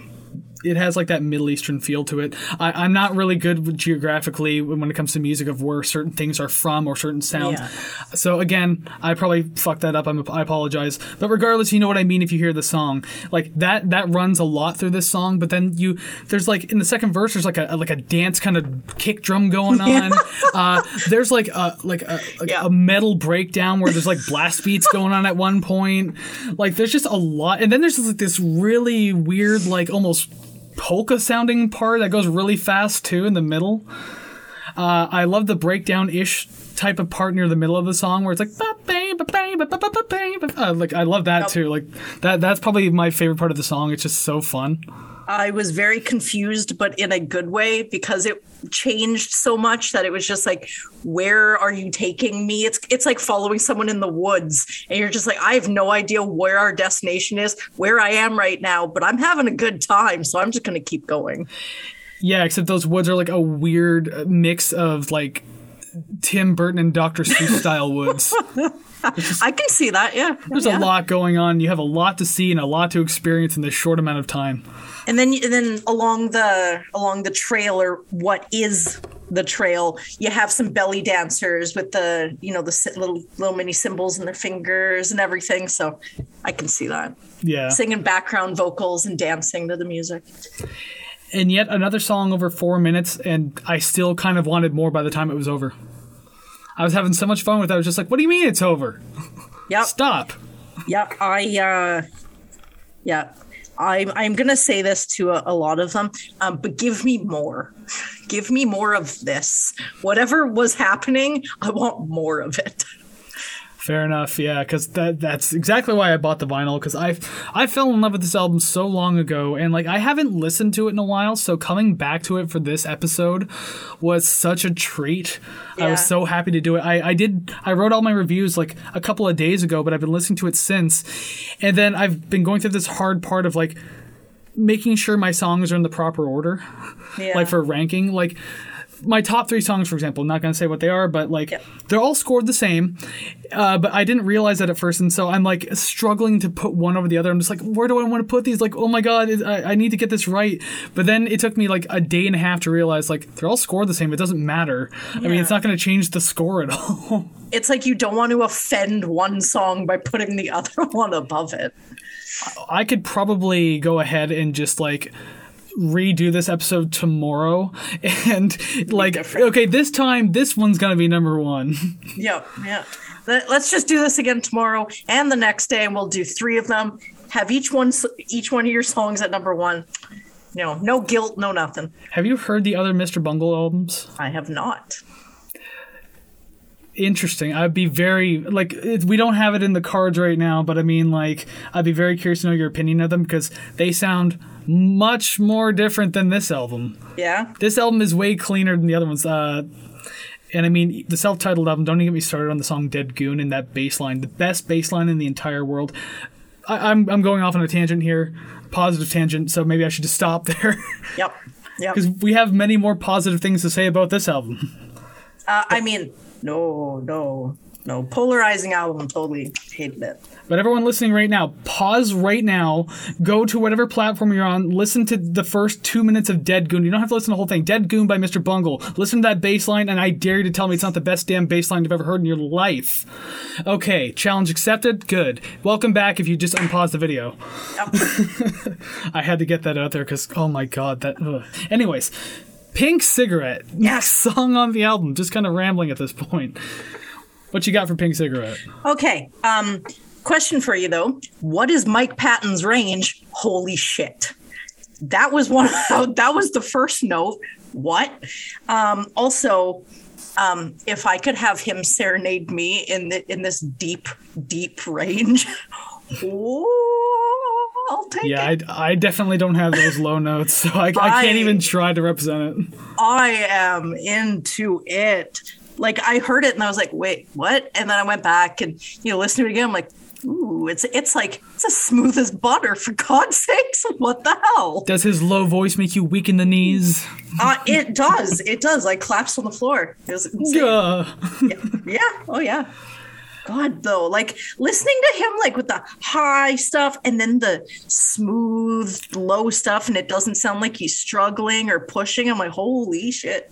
it has like that Middle Eastern feel to it. I, am not really good geographically when it comes to music of where certain things are from or certain sounds. Yeah. So again, I probably fucked that up. I'm, I apologize. But regardless, you know what I mean if you hear the song. Like that that runs a lot through this song. But then you there's like in the second verse there's like a like a dance kind of kick drum going on. Uh, there's like a like a, like yeah. a metal breakdown where there's like blast beats going on at one point. Like there's just a lot, and then there's like this really weird like almost polka sounding part that goes really fast too in the middle. Uh, I love the breakdown ish type of part near the middle of the song where it's like uh, like I love that too. Like that that's probably my favorite part of the song. It's just so fun. I was very confused, but in a good way because it changed so much that it was just like, where are you taking me? It's it's like following someone in the woods, and you're just like, I have no idea where our destination is, where I am right now, but I'm having a good time, so I'm just gonna keep going. Yeah, except those woods are like a weird uh, mix of like Tim Burton and Dr. Seuss style woods. Just, I can see that. Yeah, there's yeah. a lot going on. You have a lot to see and a lot to experience in this short amount of time. And then, and then along the along the trail, or what is the trail, you have some belly dancers with the you know the little little mini cymbals in their fingers and everything. So I can see that. Yeah, singing background vocals and dancing to the music and yet another song over four minutes, and I still kind of wanted more by the time it was over. I was having so much fun with it. I was just like, what do you mean it's over? Yeah. Stop. Yeah, I, uh, yeah. I'm I'm gonna say this to a, a lot of them, um, but give me more. Give me more of this. Whatever was happening, I want more of it. Fair enough, yeah, because that that's exactly why I bought the vinyl because I I fell in love with this album so long ago and like I haven't listened to it in a while, so coming back to it for this episode was such a treat. I was so happy to do it. I I did I wrote all my reviews like a couple of days ago, but I've been listening to it since, and then I've been going through this hard part of like making sure my songs are in the proper order Yeah. like for ranking like my top three songs for example I'm not going to say what they are but like they're all scored the same uh, but i didn't realize that at first and so i'm like struggling to put one over the other. I'm just like where do i want to put these? Like oh my god I, I need to get this right. But then it took me like a day and a half to realize like they're all scored the same. It doesn't matter. I mean it's not going to change the score at all. It's like you don't want to offend one song by putting the other one above it. I could probably go ahead and just like redo this episode tomorrow and like okay this time this one's gonna be number one Yeah, yeah. Let- Let's just do this again tomorrow and the next day, and we'll do three of them. Have each one each one of your songs at number one. You know, no guilt, no nothing. have you heard the other mr bungle albums I have not. interesting i'd be very like it, we don't have it in the cards right now but i mean like i'd be very curious to know your opinion of them because they sound much more different than this album Yeah. this album is way cleaner than the other ones. Uh, and I mean, the self-titled album. Don't even get me started on the song "Dead Goon" and that bass line, the best bass line in the entire world. I, I'm I'm going off on a tangent here, positive tangent. So maybe I should just stop there Yep. Yep. because we have many more positive things to say about this album. Uh, I mean, no, no, no. Polarizing album. Totally hated it. But everyone listening right now, pause right now, go to whatever platform you're on, listen to the first two minutes of Dead Goon. You don't have to listen to the whole thing. Dead Goon by Mr. Bungle. Listen to that bass line, and I dare you to tell me it's not the best damn bass line you've ever heard in your life. Okay, challenge accepted. Good. Welcome back if you just unpause the video. Yep. I had to get that out there because, oh my god, that. Ugh. Anyways, Pink Cigarette. Yes. Song on the album. Just kind of rambling at this point. What you got for Pink Cigarette? okay. Um, question for you though. What is Mike Patton's range? Holy shit. That was one. that was the first note. What? Um, also, um, if I could have him serenade me in the in this deep, deep range, oh, I'll take Yeah, it. I, I definitely don't have those low notes, so I, I can't even try to represent it. I am into it. Like I heard it and I was like, wait, what? And then I went back and you know listened to it again. I'm like, ooh, it's it's like it's as smooth as butter. For God's sakes, what the hell? Does his low voice make you weak in the knees? Uh, it does. It does. Like claps on the floor. It was insane. Gah. Yeah. Oh yeah. God though, like listening to him like with the high stuff and then the smooth low stuff, and it doesn't sound like he's struggling or pushing. I'm like, holy shit.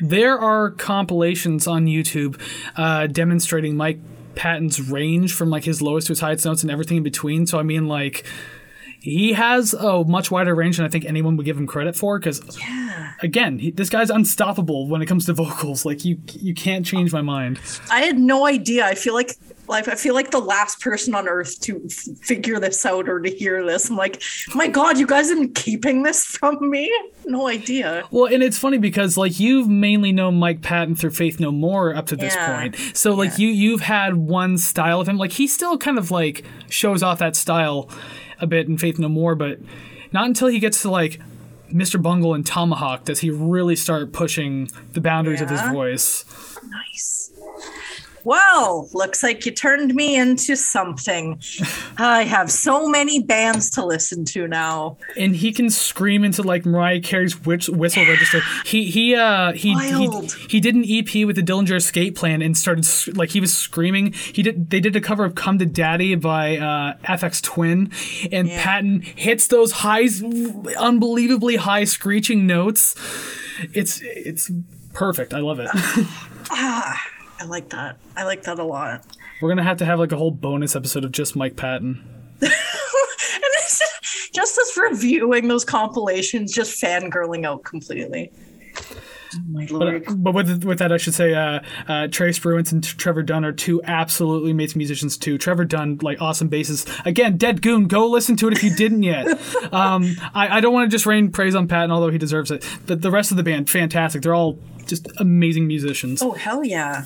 There are compilations on YouTube uh, demonstrating Mike Patton's range from like his lowest to his highest notes and everything in between. So I mean, like he has a much wider range than I think anyone would give him credit for. Because again, he, this guy's unstoppable when it comes to vocals. Like you, you can't change my mind. I had no idea. I feel like like I feel like the last person on earth to f- figure this out or to hear this. I'm like, my God, you guys have been keeping this from me? No idea. Well, and it's funny because like you've mainly known Mike Patton through Faith No More up to this Yeah. point. So like Yeah. you you've had one style of him. Like he still kind of like shows off that style a bit in Faith No More, but not until he gets to like Mr. Bungle and Tomahawk does he really start pushing the boundaries of his voice. Nice. Well, looks like you turned me into something. I have so many bands to listen to now. And he can scream into like Mariah Carey's whistle register. He he uh he, he he did an EP with the Dillinger Escape Plan and started like he was screaming. He did they did a cover of "Come to Daddy" by uh, Aphex Twin, and Yeah. Patton hits those high, unbelievably high screeching notes. It's it's perfect. I love it. I like that. I like that a lot. We're gonna have to have like a whole bonus episode of just Mike Patton. and it's just us reviewing those compilations, just fangirling out completely. My But, lord. but with with that, I should say uh, uh, Trey Spruance and Trevor Dunn are two absolutely amazing musicians too. Trevor Dunn, like awesome bassist. Again, Dead Goon, go listen to it if you didn't yet. um, I, I don't want to just rain praise on Patton, although he deserves it. But the rest of the band, fantastic. They're all just amazing musicians. oh hell yeah.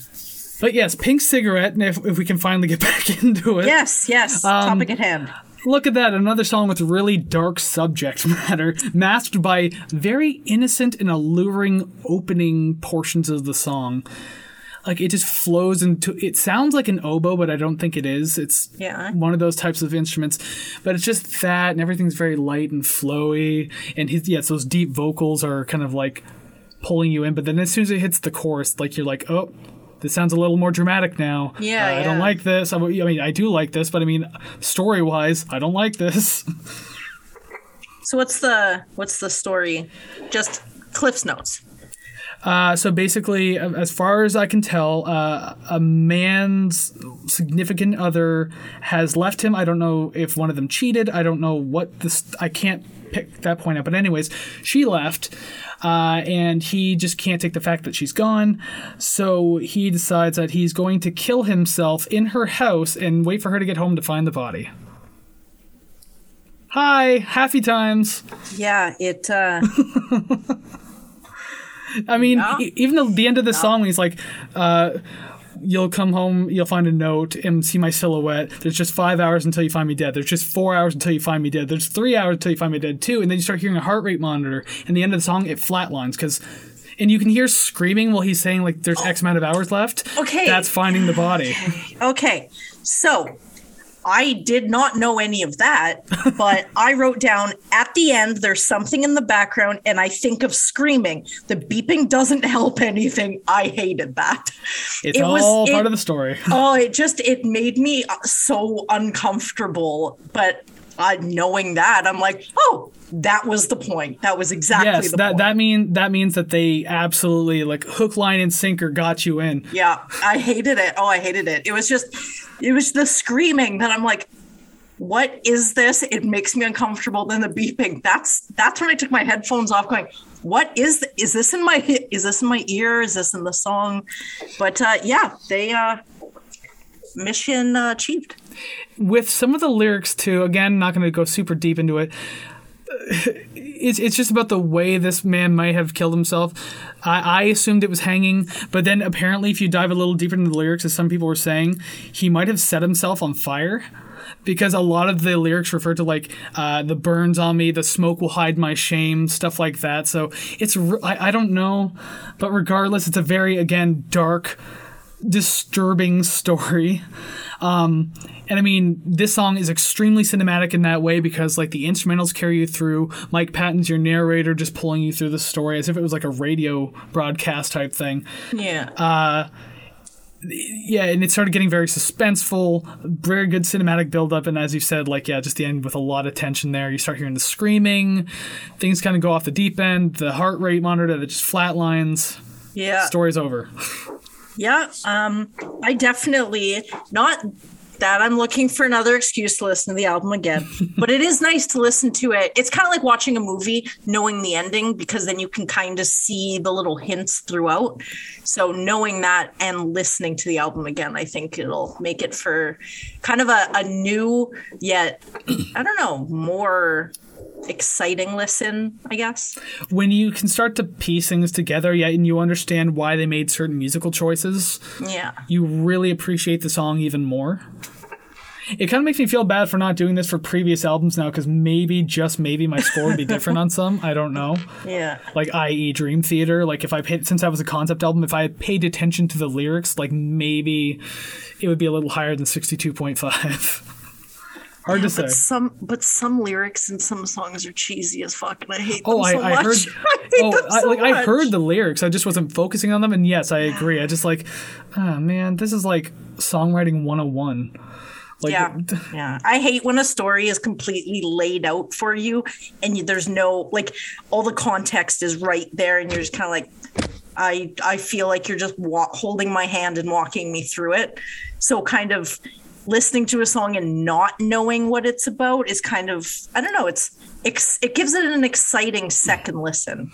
But yes, Pink Cigarette, and if, if we can finally get back into it. Yes, yes. Topic at hand. Look at that, another song with really dark subject matter, masked by very innocent and alluring opening portions of the song. Like it just flows into it sounds like an oboe, but I don't think it is. It's Yeah. one of those types of instruments. But it's just that and everything's very light and flowy. And his yes, those deep vocals are kind of like pulling you in, but then as soon as it hits the chorus, like you're like, oh, this sounds a little more dramatic now. Yeah, Uh, I don't like this. I mean, I do like this, but I mean, story wise, I don't like this. So what's the what's the story? Just Cliff's notes. Uh, so basically, as far as I can tell, uh, a man's significant other has left him. I don't know if one of them cheated. I don't know what this. I can't pick that point up. But anyways, she left, uh, and he just can't take the fact that she's gone. So he decides that he's going to kill himself in her house and wait for her to get home to find the body. Hi, happy times. Yeah, it uh I mean, even at the end of the song, he's like, uh, "You'll come home, you'll find a note and see my silhouette." There's just five hours until you find me dead. There's just four hours until you find me dead. There's three hours until you find me dead too. And then you start hearing a heart rate monitor. And the end of the song, it flatlines because. And you can hear screaming while he's saying like there's X amount of hours left. Okay. That's finding the body. Okay, so I did not know any of that, but I wrote down at the end there's something in the background, and I think of screaming. The beeping doesn't help anything. I hated that. It's It was- all it- part of the story. Oh, it just it made me so uncomfortable. But uh, knowing that, I'm like, oh, that was the point. That was exactly yes, the that point. that mean that means that they absolutely like hook, line, and sinker got you in. Yeah, I hated it. Oh, I hated it. It was just, it was the screaming that I'm like, what is this? It makes me uncomfortable. Then the beeping. That's that's when I took my headphones off, going, what is th- is this in my is this in my ear? Is this in the song? But uh, yeah, they uh, mission uh, achieved. With some of the lyrics too again not going to go super deep into it it's, it's just about the way this man might have killed himself I, I assumed it was hanging but then apparently if you dive a little deeper into the lyrics as some people were saying he might have set himself on fire because a lot of the lyrics refer to like uh, the burns on me the smoke will hide my shame stuff like that so it's I don't know but regardless it's a very again dark disturbing story. Um, and I mean, this song is extremely cinematic in that way because, like, the instrumentals carry you through. Mike Patton's your narrator, just pulling you through the story as if it was like a radio broadcast type thing. Yeah. Uh, Yeah, and it started getting very suspenseful, very good cinematic buildup, and as you said, like, yeah, just the end with a lot of tension there. You start hearing the screaming, things kind of go off the deep end, the heart rate monitor that just flatlines. yeah. Story's over. Yeah, um, I definitely not that I'm looking for another excuse to listen to the album again, but it is nice to listen to it. It's kind of like watching a movie, knowing the ending, because then you can kind of see the little hints throughout. So knowing that and listening to the album again, I think it'll make it for kind of a, a new yet I don't know more exciting listen, I guess. when you can start to piece things together, yeah, and you understand why they made certain musical choices, Yeah. you really appreciate the song even more. It kind of makes me feel bad for not doing this for previous albums now, because maybe, just maybe, my score would be different on some. I don't know. Yeah. Like, i.e., Dream Theater. Like, if I paid, since that was a concept album, if I had paid attention to the lyrics, like, maybe it would be a little higher than 62.5. Hard to say. But some but some lyrics in some songs are cheesy as fuck, and I hate Oh, them I, so I much. heard. I oh, I, so like I heard the lyrics. I just wasn't focusing on them. And yes, I agree. I just like, ah, man, this is like songwriting 101. Like, yeah, yeah. I hate when a story is completely laid out for you, and you, there's no like all the context is right there, and you're just kind of like, I I feel like you're just wa- holding my hand and walking me through it. So kind of listening to a song and not knowing what it's about is kind of I don't know. It's ex- it gives it an exciting second listen.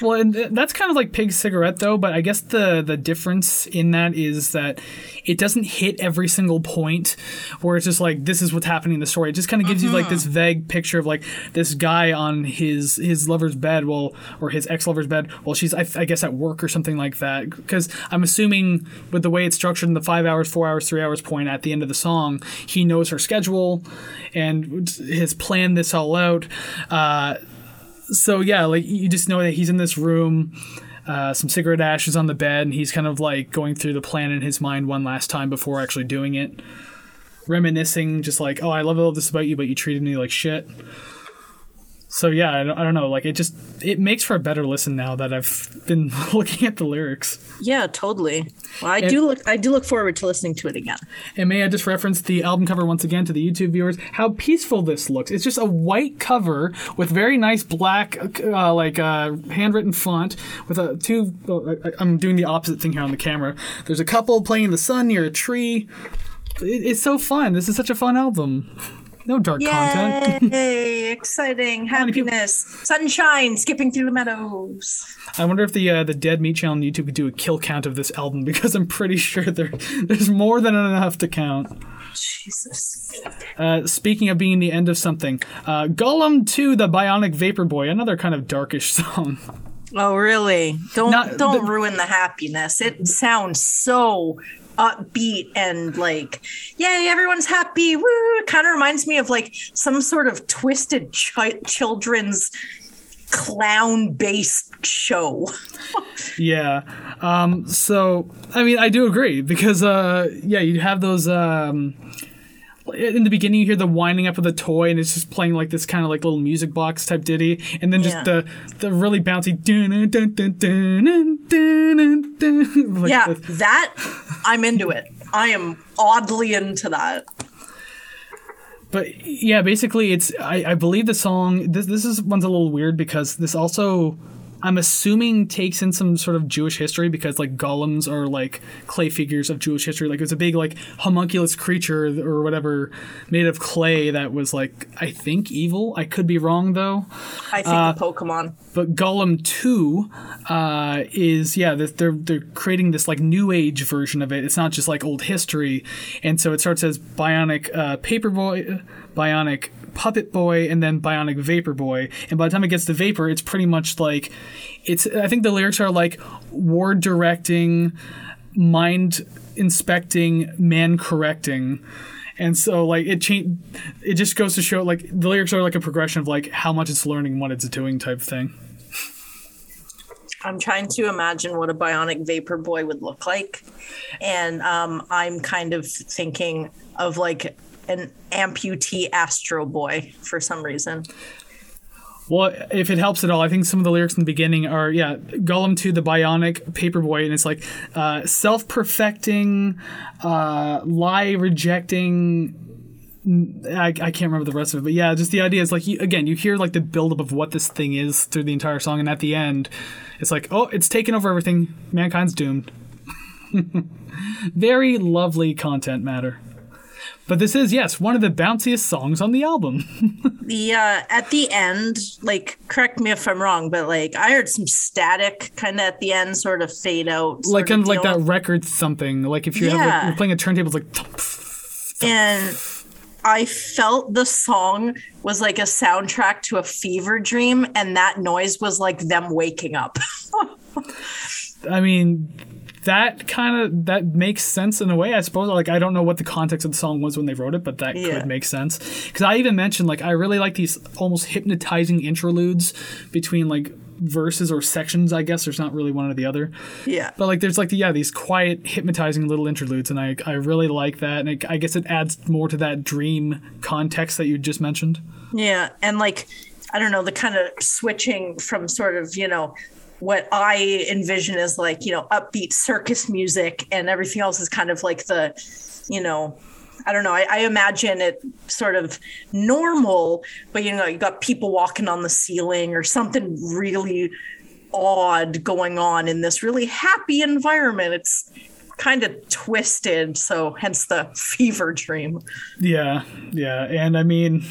Well, and that's kind of like Pink Cigarette, though. But I guess the the difference in that is that it doesn't hit every single point where it's just like this is what's happening in the story. It just kind of gives you like this uh-huh. vague picture of like this guy on his his lover's bed, well, or his ex lover's bed. Well, she's I, I guess at work or something like that. Because I'm assuming with the way it's structured in the five hours, four hours, three hours point at the end of the song, he knows her schedule and has planned this all out. Uh, so yeah, like you just know that he's in this room. Uh, some cigarette ashes on the bed, and he's kind of like going through the plan in his mind one last time before actually doing it. Reminiscing, just like, oh, I love all this about you, but you treated me like shit. So yeah, I don't, I don't know. Like it just it makes for a better listen now that I've been looking at the lyrics. Yeah, totally. Well, I do look I do look forward to listening to it again. And may I just reference the album cover once again to the YouTube viewers? How peaceful this looks. It's just a white cover with very nice black, uh, like uh, handwritten font with a two. I- I'm doing the opposite thing here on the camera. There's a couple playing in the sun near a tree. It, it's so fun. This is such a fun album. No dark content. Yay! Exciting happiness, sunshine, skipping through the meadows. I wonder if the uh, the Dead Meat channel on YouTube could do a kill count of this album because I'm pretty sure there there's more than enough to count. Jesus. Uh, speaking of being the end of something, uh, Golem 2, the Bionic Vapor Boy, another kind of darkish song. Oh, really? Don't Not- don't the- ruin the happiness. It sounds so upbeat and like, yay, everyone's happy. Woo! It kind of reminds me of like some sort of twisted chi- children's clown-based show. Yeah. Um, so, I mean, I do agree because, uh, yeah, you have those. Um, in the beginning you hear the winding up of the toy and it's just playing like this kind of like little music box type ditty and then just yeah. the the really bouncy dun dun dun dun dun dun like yeah the, that i'm into it i am oddly into that but yeah basically it's i, I believe the song this, this is one's a little weird because this also I'm assuming takes in some sort of Jewish history because like golems are like clay figures of Jewish history. Like it was a big like homunculus creature or whatever made of clay that was like I think evil. I could be wrong though. I think Uh, Pokemon. But Golem Two uh, is yeah they're- they're they're creating this like new age version of it. It's not just like old history, and so it starts as Bionic uh, Paperboy, Bionic Puppet Boy, and then Bionic Vapor Boy. And by the time it gets to Vapor, it's pretty much like it's. I think the lyrics are like war directing, mind inspecting, man correcting. And so, like, it change. It just goes to show, like, the lyrics are like a progression of like how much it's learning, and what it's doing, type thing. I'm trying to imagine what a bionic vapor boy would look like. And um, I'm kind of thinking of like an amputee Astro Boy for some reason. Well, if it helps at all, I think some of the lyrics in the beginning are, yeah, Golem to the bionic paperboy, and it's like uh, self perfecting, uh, lie rejecting. I, I can't remember the rest of it, but yeah, just the idea is like, you, again, you hear like the buildup of what this thing is through the entire song, and at the end, it's like, oh, it's taken over everything. Mankind's doomed. Very lovely content matter. But this is, yes, one of the bounciest songs on the album. The uh, at the end, like, correct me if I'm wrong, but like I heard some static kind of at the end, sort of fade out, like kind of like that record something. Like if you have Yeah. like, you're playing a turntable, it's like thump. and I felt the song was like a soundtrack to a fever dream, and that noise was like them waking up. I mean, that kind of that makes sense in a way. I suppose. Like I don't know what the context of the song was when they wrote it, but that Yeah. could make sense. Because I even mentioned like I really like these almost hypnotizing interludes between like verses or sections. I guess there's not really one or the other. yeah. But like, there's like the, yeah, these quiet, hypnotizing little interludes, and I I really like that, and it, I guess it adds more to that dream context that you just mentioned. Yeah, and like I don't know, the kind of switching from sort of, you know, what I envision as like, you know, upbeat circus music and everything else is kind of like the, you know, I don't know. I, I imagine it sort of normal, but you know, you got people walking on the ceiling or something really odd going on in this really happy environment. It's kind of twisted, so hence the fever dream. Yeah, yeah, and I mean,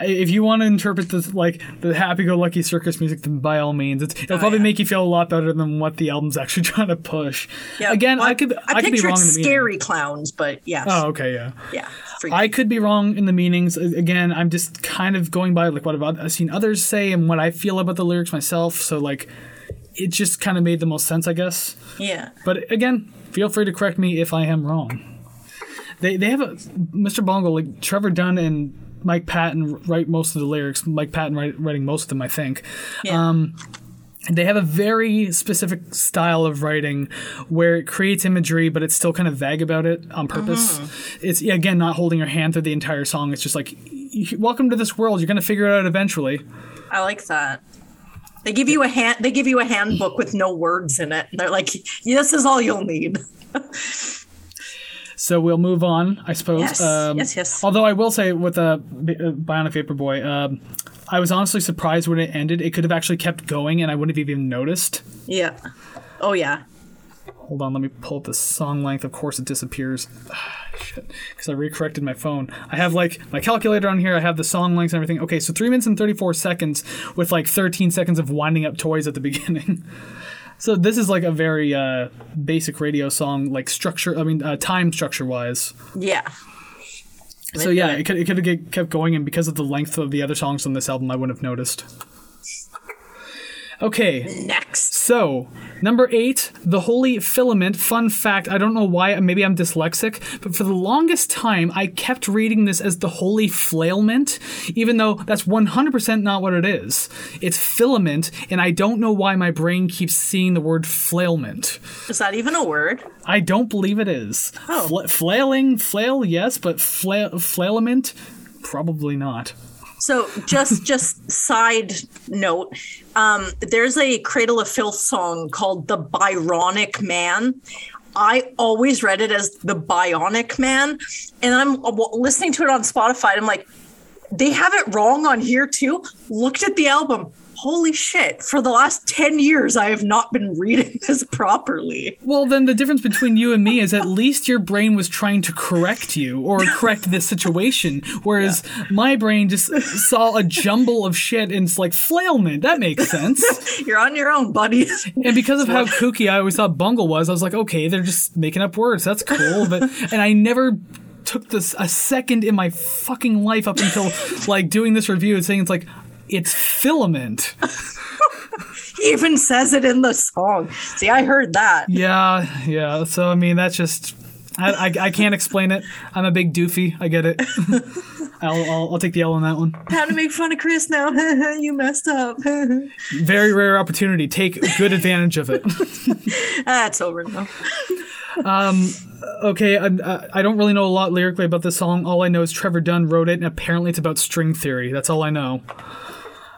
if you want to interpret this like the happy-go-lucky circus music, then by all means, it's, it'll Oh, probably yeah. make you feel a lot better than what the album's actually trying to push. Yeah, Again, well, I could I, could be wrong in the meaning. scary clowns, but yes, Oh, okay, yeah. yeah. I could be wrong in the meanings. Again, I'm just kind of going by like what I've I've seen others say and what I feel about the lyrics myself. So like, it just kind of made the most sense, I guess. yeah. But again, feel free to correct me if I am wrong. They they have a Mr. Bungle like Trevor Dunn and Mike Patton write most of the lyrics. Mike Patton write, writing most of them, I think. Yeah. Um, they have a very specific style of writing where it creates imagery, but it's still kind of vague about it on purpose. It's again not holding your hand through the entire song. It's just like, welcome to this world. You're gonna figure it out eventually. I like that. They give you a hand. They give you a handbook with no words in it. They're like, "This is all you'll need." So we'll move on, I suppose. Yes, yes, yes. Although I will say with uh, uh, Bionic Vaporboy, um, I was honestly surprised when it ended. It could have actually kept going, and I wouldn't have even noticed. Yeah. Oh yeah. Hold on, let me pull up the song length. Of course, it disappears. Ah, shit, because I recorrected my phone. I have like my calculator on here. I have the song lengths and everything. Okay, so three minutes and thirty-four seconds with like thirteen seconds of winding up toys at the beginning. So this is like a very uh, basic radio song, like structure. I mean, uh, time structure-wise. Yeah. So yeah, it could it could have kept going, and because of the length of the other songs on this album, I wouldn't have noticed. Okay, Next. so number eight, the holy filament. Fun fact: I don't know why. Maybe I'm dyslexic, but for the longest time, I kept reading this as the holy flailment, even though that's 100% not what it is. It's filament, and I don't know why my brain keeps seeing the word flailment. Is that even a word? I don't believe it is. Oh. Fla- flailing, flail, yes, but fla- flailement, probably not. So just just side note, um, there's a Cradle of Filth song called "The Byronic Man." I always read it as the Bionic Man, and I'm listening to it on Spotify. And I'm like, they have it wrong on here too. Looked at the album. Holy shit! For the last ten years, I have not been reading this properly. Well, then the difference between you and me is at least your brain was trying to correct you or correct this situation, whereas my brain just saw a jumble of shit and it's like flailment. That makes sense. You're on your own, buddy. And because of how kooky I always thought bungle was, I was like, okay, they're just making up words. That's cool. But and I never took this a second in my fucking life up until like doing this review and saying it's like it's filament. he even says it in the song. See, I heard that. Yeah, yeah. So I mean, that's just I, I, I can't explain it. I'm a big doofy. I get it. I'll, I'll I'll take the L on that one. How to make fun of Chris now? you messed up. Very rare opportunity. Take good advantage of it. That's over now. um, Okay, I, I don't really know a lot lyrically about this song. All I know is Trevor Dunn wrote it, and apparently it's about string theory. That's all I know.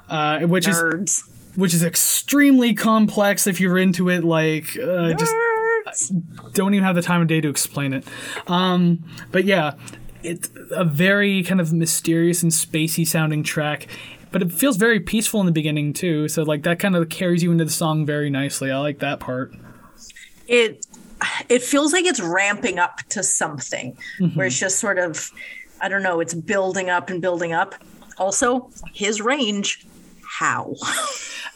Uh, which is which is extremely complex if you're into it. Like, uh, just don't even have the time of day to explain it. Um, but yeah, it's a very kind of mysterious and spacey sounding track. But it feels very peaceful in the beginning too, so like that kind of carries you into the song very nicely. I like that part. It it feels like it's ramping up to something Mm-hmm. where it's just sort of I don't know, it's building up and building up. Also, his range, how?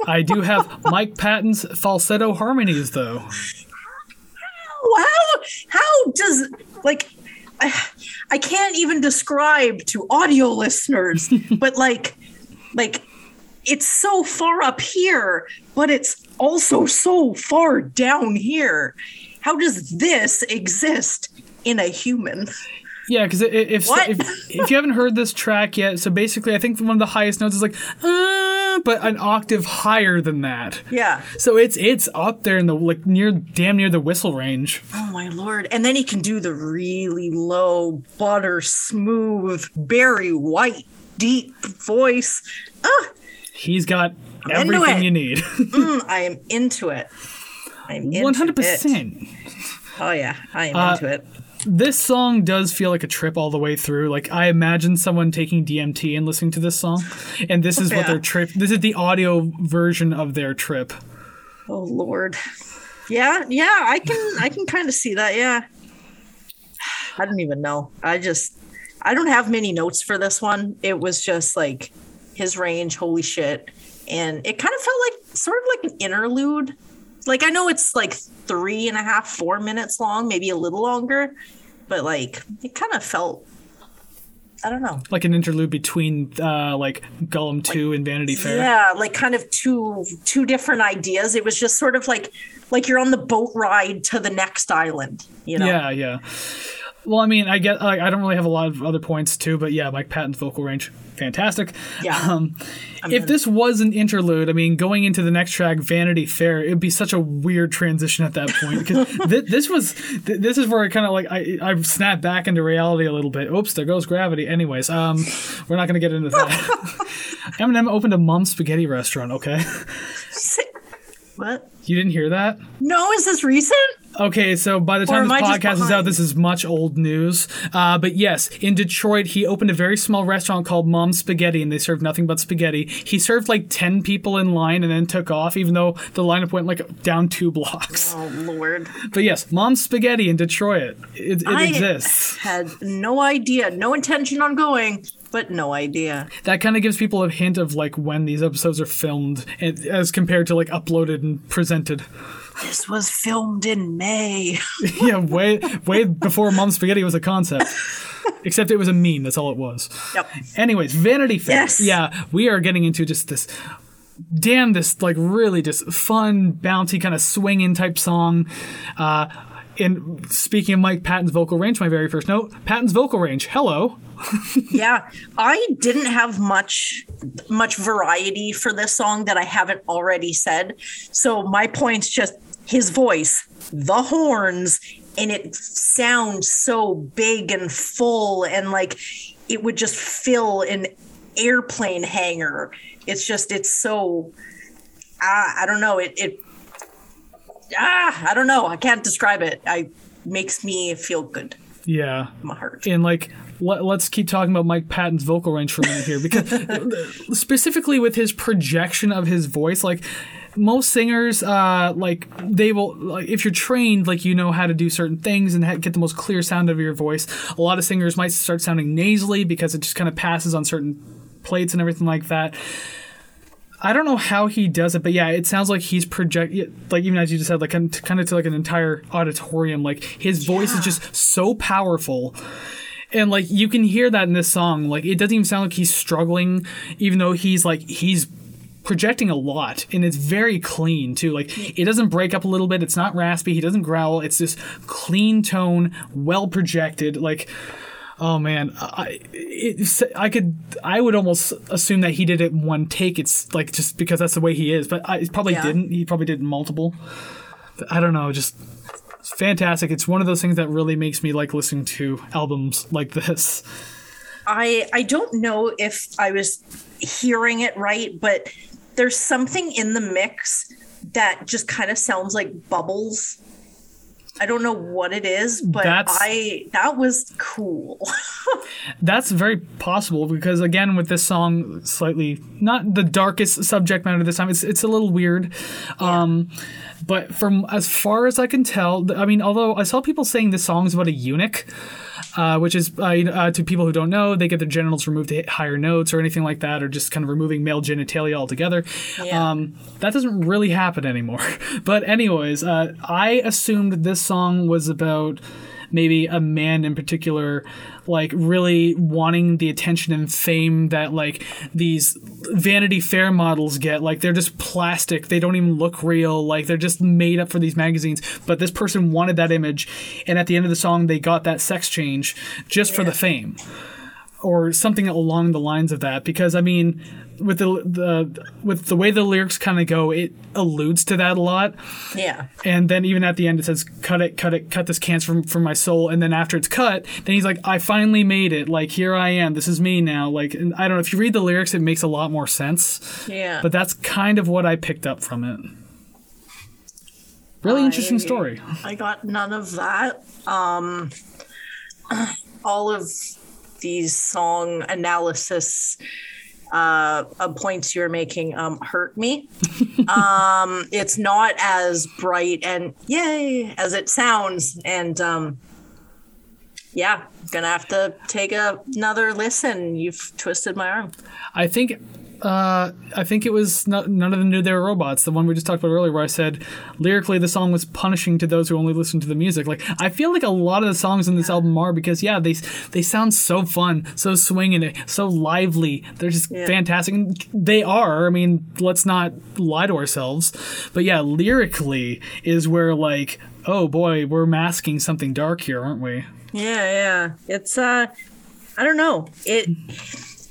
I do have Mike Patton's falsetto harmonies though. How how does like I, I can't even describe to audio listeners, but like like it's so far up here, but it's also so far down here. How does this exist in a human? Yeah, because if, if if you haven't heard this track yet, so basically, I think one of the highest notes is like, uh, but an octave higher than that. Yeah. So it's it's up there in the like near damn near the whistle range. Oh my lord. And then he can do the really low, butter smooth, Barry White, deep voice. Ah, He's got everything you need. mm, I am into it. I'm into one hundred percent. Oh yeah, I am Uh, into it. This song does feel like a trip all the way through. Like I imagine someone taking DMT and listening to this song, and this is what their trip. This is the audio version of their trip. Oh lord. Yeah, yeah, I can I can kind of see that, yeah. I don't even know. I just I don't have many notes for this one. It was just like his range, holy shit. And it kind of felt like sort of like an interlude. Like I know it's like three and a half, four minutes long, maybe a little longer, but like it kind of felt I don't know. Like an interlude between uh, like Golem Two and Vanity Fair. Yeah, like kind of two two different ideas. It was just sort of like like you're on the boat ride to the next island. You know? Yeah, yeah. Well, I mean, I get like, I don't really have a lot of other points too, but yeah, Mike Patton's vocal range, fantastic. Yeah. Um, if this was an interlude, I mean, going into the next track, Vanity Fair, it'd be such a weird transition at that point because th- this was th- this is where I kind of like I I snapped back into reality a little bit. Oops, there goes gravity. Anyways, um, we're not gonna get into that. Eminem opened a mom spaghetti restaurant. Okay, What? You didn't hear that? No, is this recent? Okay, so by the time this podcast is out, this is much old news. Uh, but yes, in Detroit, he opened a very small restaurant called Mom's Spaghetti, and they served nothing but spaghetti. He served like 10 people in line and then took off, even though the lineup went like down two blocks. Oh Lord. But yes, Mom's Spaghetti in Detroit. It, it I exists. had no idea, no intention on going, but no idea. That kind of gives people a hint of like when these episodes are filmed as compared to like uploaded and presented. This was filmed in May. yeah, way way before Mom's Spaghetti was a concept. Except it was a meme. That's all it was. Yep. Anyways, Vanity Fair. Yes. Yeah, we are getting into just this. Damn, this like really just fun, bouncy kind of swinging type song. Uh, and speaking of Mike Patton's vocal range, my very first note, Patton's vocal range. Hello. yeah, I didn't have much much variety for this song that I haven't already said. So my point's just his voice, the horns, and it sounds so big and full and like it would just fill an airplane hangar. It's just it's so ah, I don't know, it it ah, I don't know. I can't describe it. I makes me feel good Yeah. my heart. and like let, us keep talking about Mike Patton's vocal range for a minute here because specifically with his projection of his voice like most singers uh like they will like if you're trained like you know how to do certain things and ha- get the most clear sound of your voice. A lot of singers might start sounding nasally because it just kind of passes on certain plates and everything like that. I don't know how he does it, but yeah, it sounds like he's project like even as you just said, like kind of to like an entire auditorium. Like his voice is just so powerful, and like you can hear that in this song. Like it doesn't even sound like he's struggling, even though he's like he's projecting a lot, and it's very clean too. Like it doesn't break up a little bit. It's not raspy. He doesn't growl. It's just clean tone, well projected. Like. Oh man, I it, I could I would almost assume that he did it in one take. It's like just because that's the way he is, but I he probably Yeah. didn't. He probably did multiple. I don't know, just it's fantastic. It's one of those things that really makes me like listening to albums like this. I I don't know if I was hearing it right, but there's something in the mix that just kind of sounds like bubbles. I don't know what it is, but That's- I that was cool. That's very possible because again with this song slightly not the darkest subject matter this time. It's it's a little weird. Um but from as far as I can tell, I mean although I saw people saying this song's about a eunuch uh, which is uh, uh, to people who don't know, they get their genitals removed to hit higher notes or anything like that, or just kind of removing male genitalia altogether. Yeah. Um, that doesn't really happen anymore. But anyways, uh, I assumed this song was about maybe a man in particular like really wanting the attention and fame that like these vanity fair models get. Like they're just plastic. They don't even look real. Like they're just made up for these magazines. But this person wanted that image and at the end of the song they got that sex change just for the fame. Or something along the lines of that. Because i mean with the the with the way the lyrics kind of go it alludes to that a lot. Yeah. and then even at the end it says cut it cut it cut this cancer from, from my soul. And then after it's cut then he's like i finally made it. Like here i am. This is me now. Like and i don't know if you read the lyrics it makes a lot more sense. Yeah. but that's kind of what i picked up from it. Really interesting I- story. I got none of that. Um, all of these song analysis uh, uh, points you're making um, hurt me. um, it's not as bright and yay as it sounds, and um, Yeah, gonna have to take a, another listen. You've twisted my arm. I think uh, I think it was not, none of them knew they were robots. The one we just talked about earlier, where I said lyrically the song was punishing to those who only listen to the music. Like I feel like a lot of the songs in this album are because yeah, they they sound so fun, so swinging, so lively. They're just Yeah. fantastic. And They are. I mean, let's not lie to ourselves. But yeah, lyrically is where like oh boy, we're masking something dark here, aren't we? Yeah, yeah. It's uh I don't know. It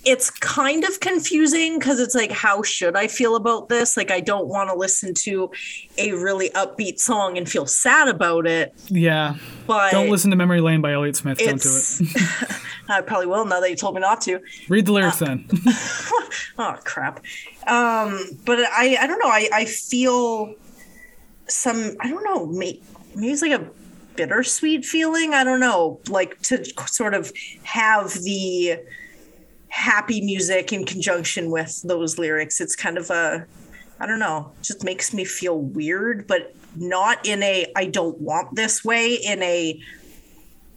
it's kind of confusing because it's like how should I feel about this? Like I don't want to listen to a really upbeat song and feel sad about it, Yeah. but Don't listen to Memory Lane by Elliott Smith. Don't do it. I probably will now that you told me not to. Read the lyrics then. Oh crap. Um but I I don't know. I I feel some I don't know, maybe, maybe it's like a bittersweet feeling. I don't know, like to sort of have the happy music in conjunction with those lyrics. It's kind of a I don't know, just makes me feel weird, but not in a I don't want this way, in a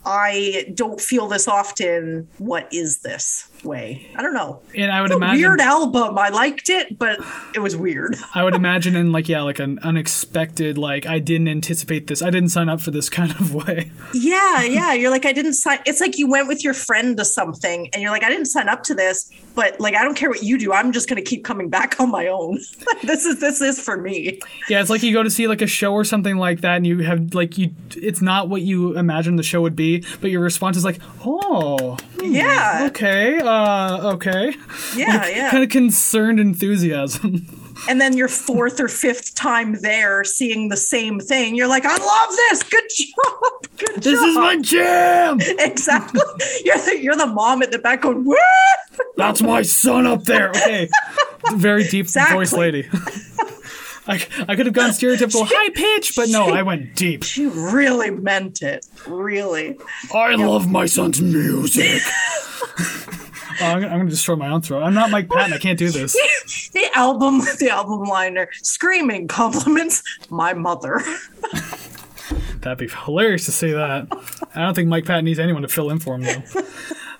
I don't feel this often. What is this way? I don't know. And I would imagine weird album. I liked it, but it was weird. I would imagine in like yeah, like an unexpected like I didn't anticipate this. I didn't sign up for this kind of way. Yeah, yeah. You're like, I didn't sign. It's like you went with your friend to something, and you're like, I didn't sign up to this, but like, I don't care what you do. I'm just gonna keep coming back on my own. this is this is for me. Yeah, it's like you go to see like a show or something like that and you have like you it's not what you imagine the show would be, but your response is like, "Oh, Yeah, okay. Uh Uh, okay." yeah, yeah. Kind of concerned enthusiasm. and then your fourth or fifth time there, seeing the same thing, you're like, I love this. Good job. Good this job. is my jam. exactly. You're the, you're the mom at the back going, Woo! That's my son up there. Okay. Very deep Exactly. voice lady. I, I could have gone stereotypical high pitch, but no, I went deep. She really meant it. Really. I love my son's music. Oh, I'm, gonna, I'm gonna destroy my own throat. I'm not Mike Patton. I can't do this. the album the album liner screaming compliments my mother That'd be hilarious to say that. I don't think Mike Patton needs anyone to fill in for him though.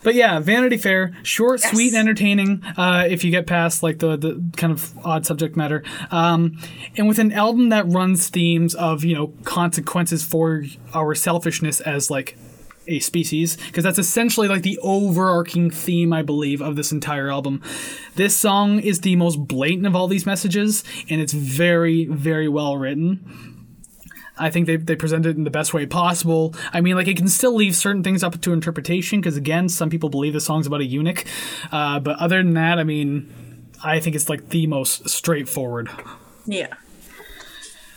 But yeah, Vanity Fair, short, sweet, and entertaining. Uh, if you get past like the the kind of odd subject matter, um, and with an album that runs themes of you know consequences for our selfishness as like a species because that's essentially like the overarching theme i believe of this entire album this song is the most blatant of all these messages and it's very very well written I think they, they present it in the best way possible. I mean, like, it can still leave certain things up to interpretation, because again, some people believe the song's about a eunuch. Uh, but other than that, I mean, I think it's like the most straightforward. yeah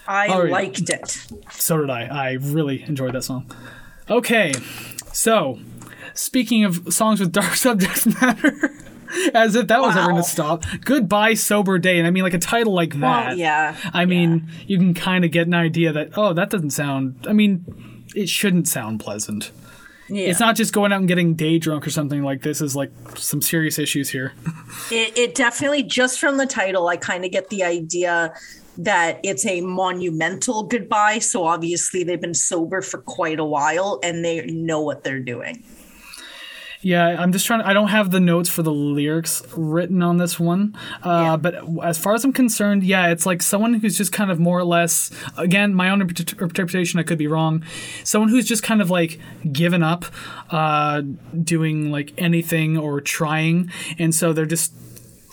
i right. liked it So did I. I really enjoyed that song. Okay, so speaking of songs with dark subject matter, as if that was ever going to stop. Goodbye, sober day, and I mean like a title like that. well yeah I mean, you can kind of get an idea that oh, that doesn't sound. I mean, it shouldn't sound pleasant. yeah. It's not just going out and getting day drunk or something like this. Is like some serious issues here. it, it definitely just from the title i kind of get the idea that it's a monumental goodbye so obviously they've been sober for quite a while and they know what they're doing Yeah, I'm just trying. I don't have the notes for the lyrics written on this one, uh, Yeah. but as far as I'm concerned, yeah, it's like someone who's just kind of more or less. Again, my own interpretation. I could be wrong. Someone who's just kind of like given up, uh, doing like anything or trying, and so they're just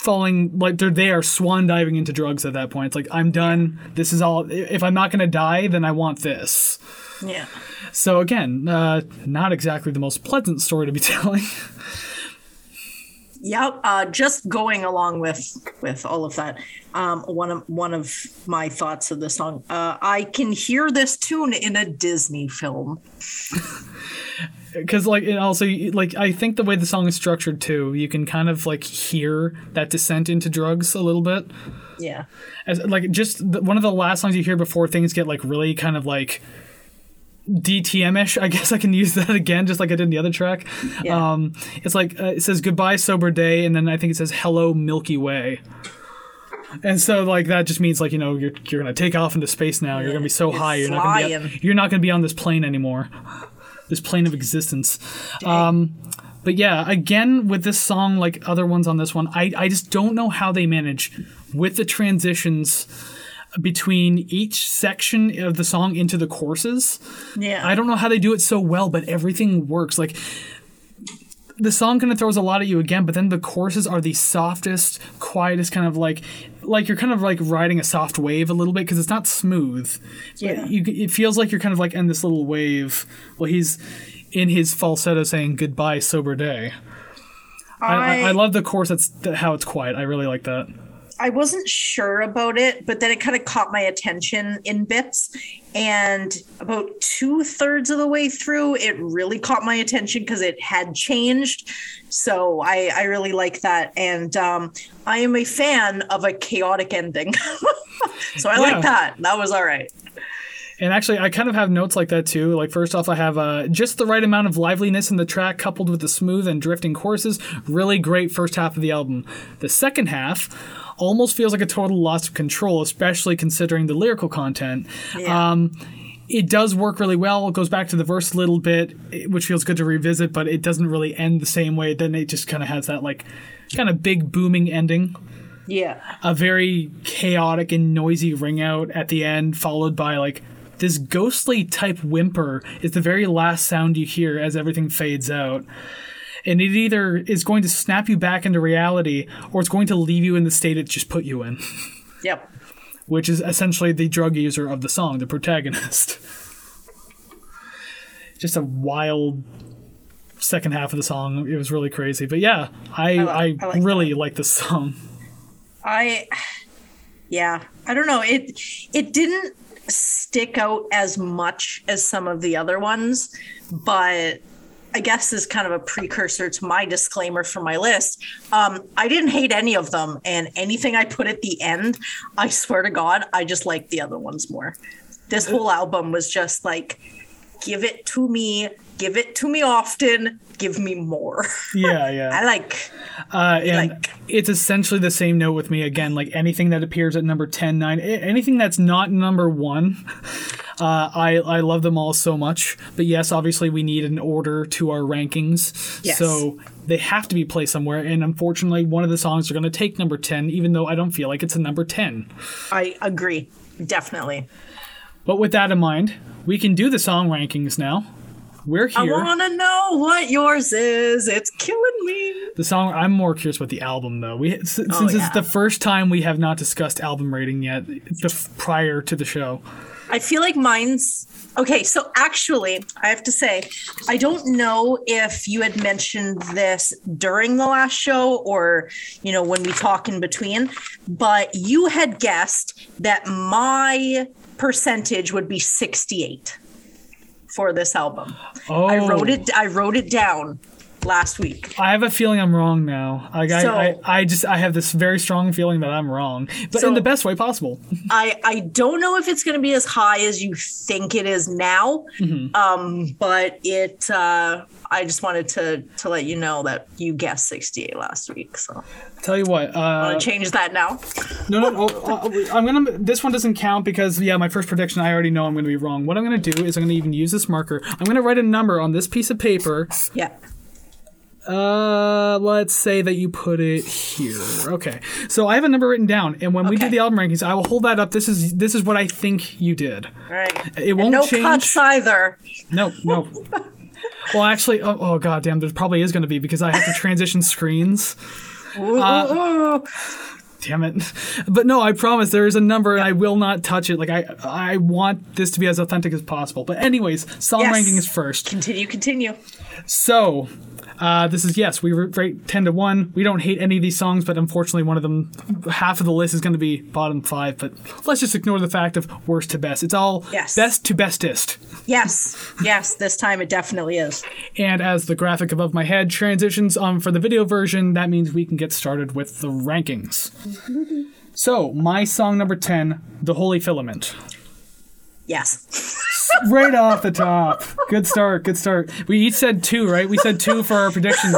falling like they're they are swan diving into drugs at that point. It's like I'm done. This is all. If I'm not gonna die, then I want this. yeah So again, uh, not exactly the most pleasant story to be telling. Yep. Uh, just going along with with all of that, um, one of one of my thoughts of the song. Uh, I can hear this tune in a Disney film. because like and also like i think the way the song is structured too you can kind of like hear that descent into drugs a little bit Yeah. as like just the, one of the last songs you hear before things get like really kind of like DTM-ish, I guess I can use that again, just like I did in the other track. Yeah. Um, it's like uh, it says "Goodbye, sober day," and then I think it says "Hello, Milky Way." And so, like that just means like you know you're you're gonna take off into space now. You're gonna be so You're high. You're not gonna be you're not gonna be on this plane anymore. This plane of existence. Um, but yeah, again with this song, like other ones on this one, I I just don't know how they manage with the transitions between each section of the song into the choruses. Yeah. I don't know how they do it so well, but everything works. Like the song kind of throws a lot at you again, but then the choruses are the softest, quietest kind of like like you're kind of like riding a soft wave a little bit because it's not smooth. Yeah. You, it feels like you're kind of like in this little wave. Well, he's in his falsetto saying goodbye sober day. I, I, I love the chorus. That's how it's quiet. I really like that. I wasn't sure about it, but then it kind of caught my attention in bits. And about two thirds of the way through, it really caught my attention because it had changed. So I, I really like that. And um, I am a fan of a chaotic ending. so I Yeah. like that. That was all right. And actually, I kind of have notes like that too. Like first off, I have uh, just the right amount of liveliness in the track, coupled with the smooth and drifting choruses. Really great first half of the album. The second half almost feels like a total loss of control, especially considering the lyrical content. Yeah. Um, it does work really well. It goes back to the verse a little bit, which feels good to revisit, but it doesn't really end the same way. Then it just kind of has that like kind of big booming ending Yeah. a very chaotic and noisy ring out at the end, followed by like this ghostly type whimper is the very last sound you hear as everything fades out. And it either is going to snap you back into reality or it's going to leave you in the state it just put you in, Yep. which is essentially the drug user of the song, the protagonist. Just a wild second half of the song. It was really crazy. But yeah, I, li- I, I like really like this song. I yeah, I don't know. It it didn't stick out as much as some of the other ones, but I guess is kind of a precursor to my disclaimer for my list. Um, I didn't hate any of them, and anything I put at the end, I swear to God, I just liked the other ones more. This whole album was just like, give it to me, give it to me often, give me more. Yeah, yeah. I like, Uh, and Like- it's essentially the same note with me again. Like anything that appears at number 10, 9, anything that's not number one, uh, I, I love them all so much. But yes, obviously, we need an order to our rankings. Yes. So they have to be placed somewhere. And unfortunately, one of the songs are going to take number 10, even though I don't feel like it's a number 10. I agree, definitely. But with that in mind, we can do the song rankings now. We're here. I want to know what yours is. It's killing me. The song. I'm more curious about the album, though. We s- since Oh, yeah. it's the first time we have not discussed album rating yet, prior to the show. I feel like mine's okay. So actually, I have to say, I don't know if you had mentioned this during the last show or you know when we talk in between, but you had guessed that my percentage would be 68 for this album. Oh, I wrote it. I wrote it down last week. I have a feeling I'm wrong now. Like So- I, I, I just I have this very strong feeling that I'm wrong, but So- in the best way possible. I I don't know if it's going to be as high as you think it is now, um, but it. Uh, I just wanted to to let you know that you guessed 68 last week. So Tell you what, I'm uh, gonna change that now. no, no, no uh, I'm gonna. This one doesn't count because yeah, my first prediction I already know I'm gonna be wrong. What I'm gonna do is I'm gonna even use this marker. I'm gonna write a number on this piece of paper. Yeah. Uh, let's say that you put it here. Okay, so I have a number written down, and when we do the album rankings, I will hold that up. This is this is what I think you did. All right. It won't no change. cuts either. No, no. well, actually, oh, oh god damn, there probably is going to be because I have to transition screens. Ooh, Uh, ooh. Damn it. But no, I promise there is a number and I will not touch it. Like I I want this to be as authentic as possible. But anyways, song Yes. ranking is first. Continue. Continue. So, uh, this is yes, we rate 10 to 1. We don't hate any of these songs, but unfortunately one of them half of the list is going to be bottom 5, but let's just ignore the fact of worst to best. It's all Yes. best to bestest. Yes. Yes. This time it definitely is. And as the graphic above my head transitions on for the video version, that means we can get started with the rankings. So, my song number 10, The Holy Filament. Yes. Right off the top. Good start, good start. We each said two, right? We said two for our predictions.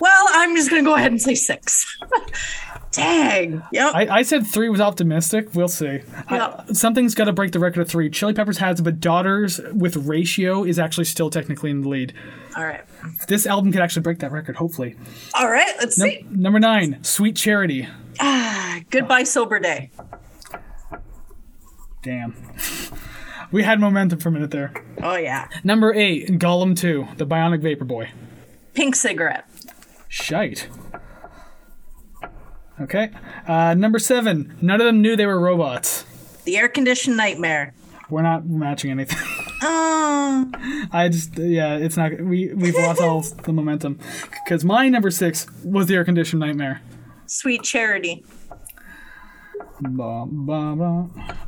Well, I'm just gonna go ahead and say six. Dang. Yep. I, I said three was optimistic. We'll see. I- Yeah. something's got to break the record of three. Chili Peppers has, but Daughters with Ratio is actually still technically in the lead. All right. This album could actually break that record, hopefully. All right. Let's Num- see. number nine, Sweet Charity. Ah, Goodbye, sober day. Damn. We had momentum for a minute there. Oh yeah. Number eight, Golem 2, The Bionic Vapor Boy. Pink cigarette. Shite. Okay. Uh, number seven, none of them knew they were robots. The air conditioned nightmare. We're not matching anything. Oh. I just, yeah, it's not, we, we've lost all the momentum. Because my number six was The Air Conditioned Nightmare. Sweet charity.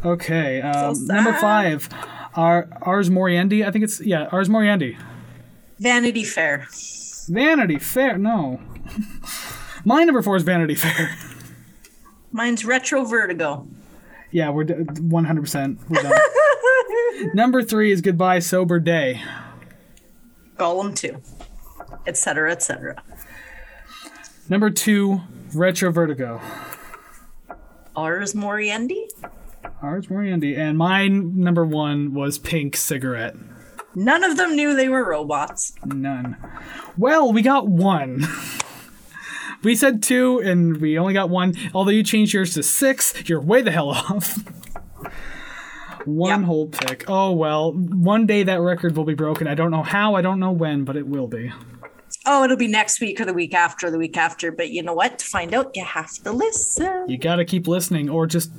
Okay. Um, So number five, our, Ars Moriendi. I think it's, yeah, Ars Moriendi. Vanity fair. Vanity Fair. No. my number four is Vanity Fair. Mine's retro vertigo. Yeah, we're 100%. We're done. Number three is Goodbye Sober Day. Golem 2. Etc. Etc. Number two, Retro Vertigo. Ars Moriendi? Ars Moriendi. And mine, number one, was Pink Cigarette. None of them knew they were robots. None. Well, we got one. we said two, and we only got one. Although you changed yours to six, you're way the hell off. one Yeah. whole pick. Oh well, one day that record will be broken. I don't know how, I don't know when, but it will be. Oh, it'll be next week or the week after, the week after. But you know what? To find out, you have to listen. You gotta keep listening, or just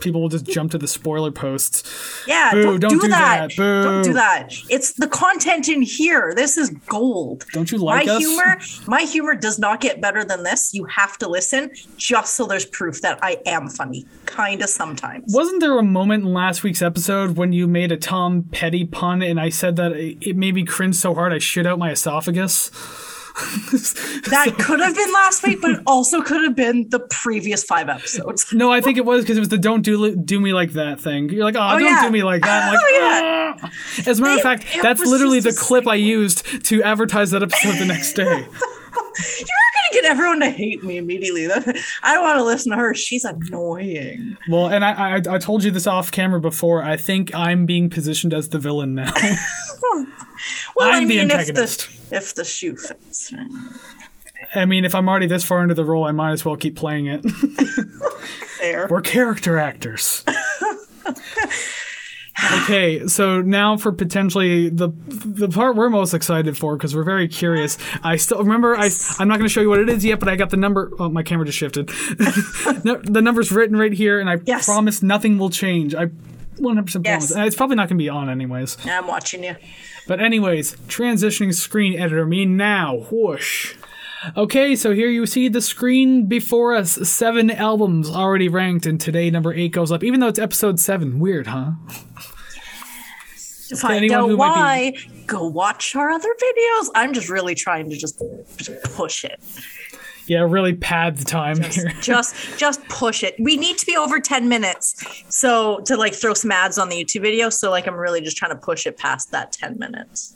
people will just jump to the spoiler posts. Yeah, Boo, don't, don't do, do that. that. Boo. Don't do that. It's the content in here. This is gold. Don't you like my us? humor? My humor does not get better than this. You have to listen just so there's proof that I am funny. Kinda sometimes. Wasn't there a moment in last week's episode when you made a Tom Petty pun and I said that it it made me cringe so hard I shit out my esophagus? That could have been last week, but it also could have been the previous five episodes. No, I think it was because it was the "Don't do do me like that" thing. You're like, "Oh, don't yeah. do me like that." I'm like, Oh, yeah. "Ah." As a matter of fact, that's literally the clip I used to advertise that episode the next day. You're not gonna get everyone to hate me immediately. I don't want to listen to her. She's annoying. Well, and I, I I told you this off camera before. I think I'm being positioned as the villain now. Well, I'm I the mean, if the if the shoe fits. I mean, if I'm already this far into the role, I might as well keep playing it. Fair. We're character actors. okay, so now for potentially the the part we're most excited for because we're very curious. I still remember I I'm not going to show you what it is yet, but I got the number. Oh, my camera just shifted. no, the number's written right here, and I Yes. promise nothing will change. I 100% promise. Yes. It's probably not going to be on anyways. I'm watching you. But anyways, transitioning screen editor me now. Whoosh. Okay, so here you see the screen before us. Seven albums already ranked, and today number eight goes up, even though it's episode seven. Weird, huh? To find out why, might go watch our other videos. I'm just really trying to just push it. Yeah, really pad the time here. Just just push it. We need to be over 10 minutes. So to like throw some ads on the YouTube video. So like I'm really just trying to push it past that 10 minutes.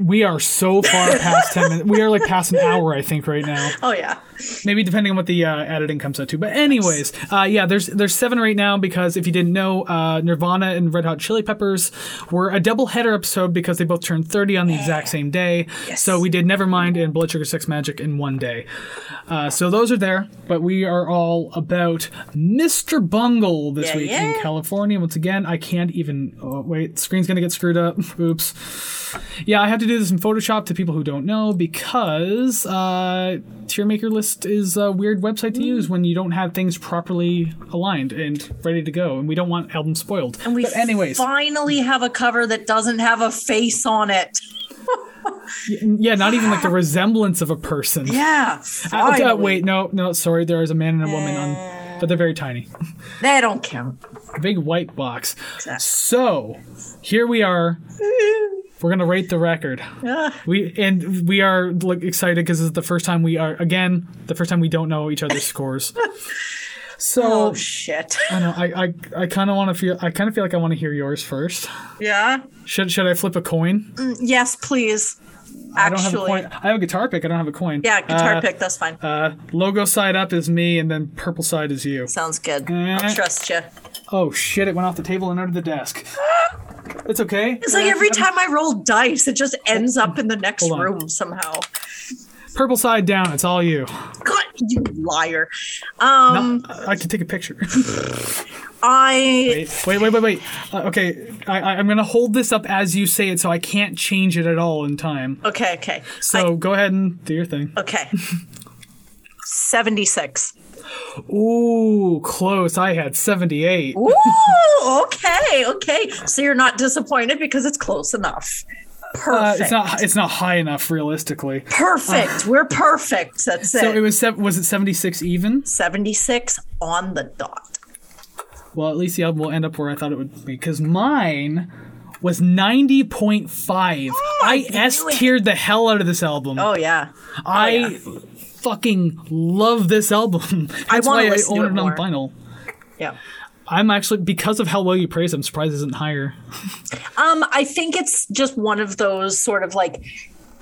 We are so far past 10 minutes. We are like past an hour, I think, right now. Oh yeah. Maybe depending on what the uh, editing comes out to. But anyways, uh, yeah, there's there's seven right now because if you didn't know, uh, Nirvana and Red Hot Chili Peppers were a double header episode because they both turned 30 on the exact same day. Yes. So we did Nevermind and Blood Sugar Sex Magik in one day. Uh, so those are there, but we are all about Mr. Bungle this Yeah, week yeah. in California. Once again, I can't even. Oh, wait, screen's gonna get screwed up. Oops. Yeah, I have to do this in Photoshop to people who don't know because uh, tier maker list is a weird website to use when you don't have things properly aligned and ready to go, and we don't want albums spoiled. And we but anyways, finally have a cover that doesn't have a face on it. yeah, not even like the resemblance of a person. Yeah. Uh, uh, wait, no, no, sorry. There is a man and a woman on, but they're very tiny. They don't count. A big white box. Exactly. So here we are. We're gonna rate the record. Ah. We and we are like excited because this is the first time we are again the first time we don't know each other's scores. So Oh shit. I know I I, I kind of want to feel I kind of feel like I want to hear yours first. Yeah. Should should I flip a coin? Yes, please. I don't have a coin. I have a guitar pick. I don't have a coin. Yeah, guitar Uh, pick. That's fine. Uh, logo side up is me, and then purple side is you. Sounds good. eh. I'll trust you. Oh shit! It went off the table and under the desk. It's okay. It's like every time I roll dice, it just ends up in the next room somehow. Purple side down. It's all you. God, you liar. Um, No, I can take a picture. I wait, wait, wait, wait. Uh, okay, I, I, I'm gonna hold this up as you say it, so I can't change it at all in time. okay, okay, So go ahead and do your thing. okay. Seventy-six. Ooh, close. I had 78. Ooh, okay, okay. So you're not disappointed because it's close enough. Uh, Perfect. it's not. It's not high enough, realistically. perfect. We're perfect. That's So it. So it was. Was it 76 even? 76 on the dot. Well, at least the album will end up where I thought it would be, because mine was 90.5. I knew S tiered the hell out of this album. Oh yeah. I yeah. Fucking love this album. That's why I listen to own it it on vinyl. Yeah. I'm actually because of how well you praise. I'm surprised it isn't higher. Um, I think it's just one of those sort of like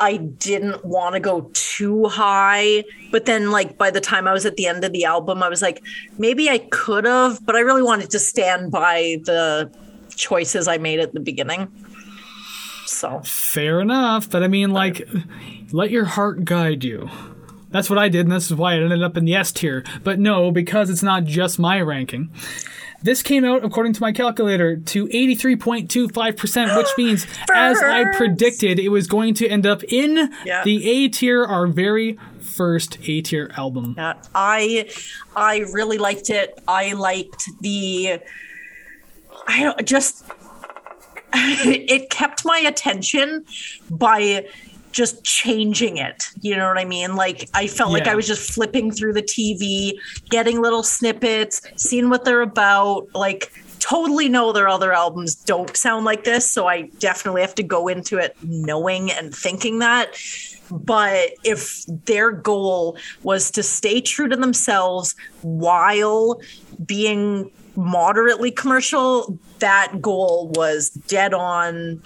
I didn't want to go too high, but then like by the time I was at the end of the album, I was like, maybe I could have, but I really wanted to stand by the choices I made at the beginning. So Fair enough, but I mean, like, let your heart guide you. That's what I did, and this is why it ended up in the S tier. But no, because it's not just my ranking. This came out, according to my calculator, to 83.25%, which means, as I predicted, it was going to end up in Yeah. the A tier, our very first A tier album. yeah, I I really liked it. I liked the I don't just it kept my attention by just changing it. You know what I mean? Like I felt like I was just flipping through the TV, getting little snippets, seeing what they're about, like totally know their other albums don't sound like this, so I definitely have to go into it knowing and thinking that. But if their goal was to stay true to themselves while being moderately commercial, that goal was dead on,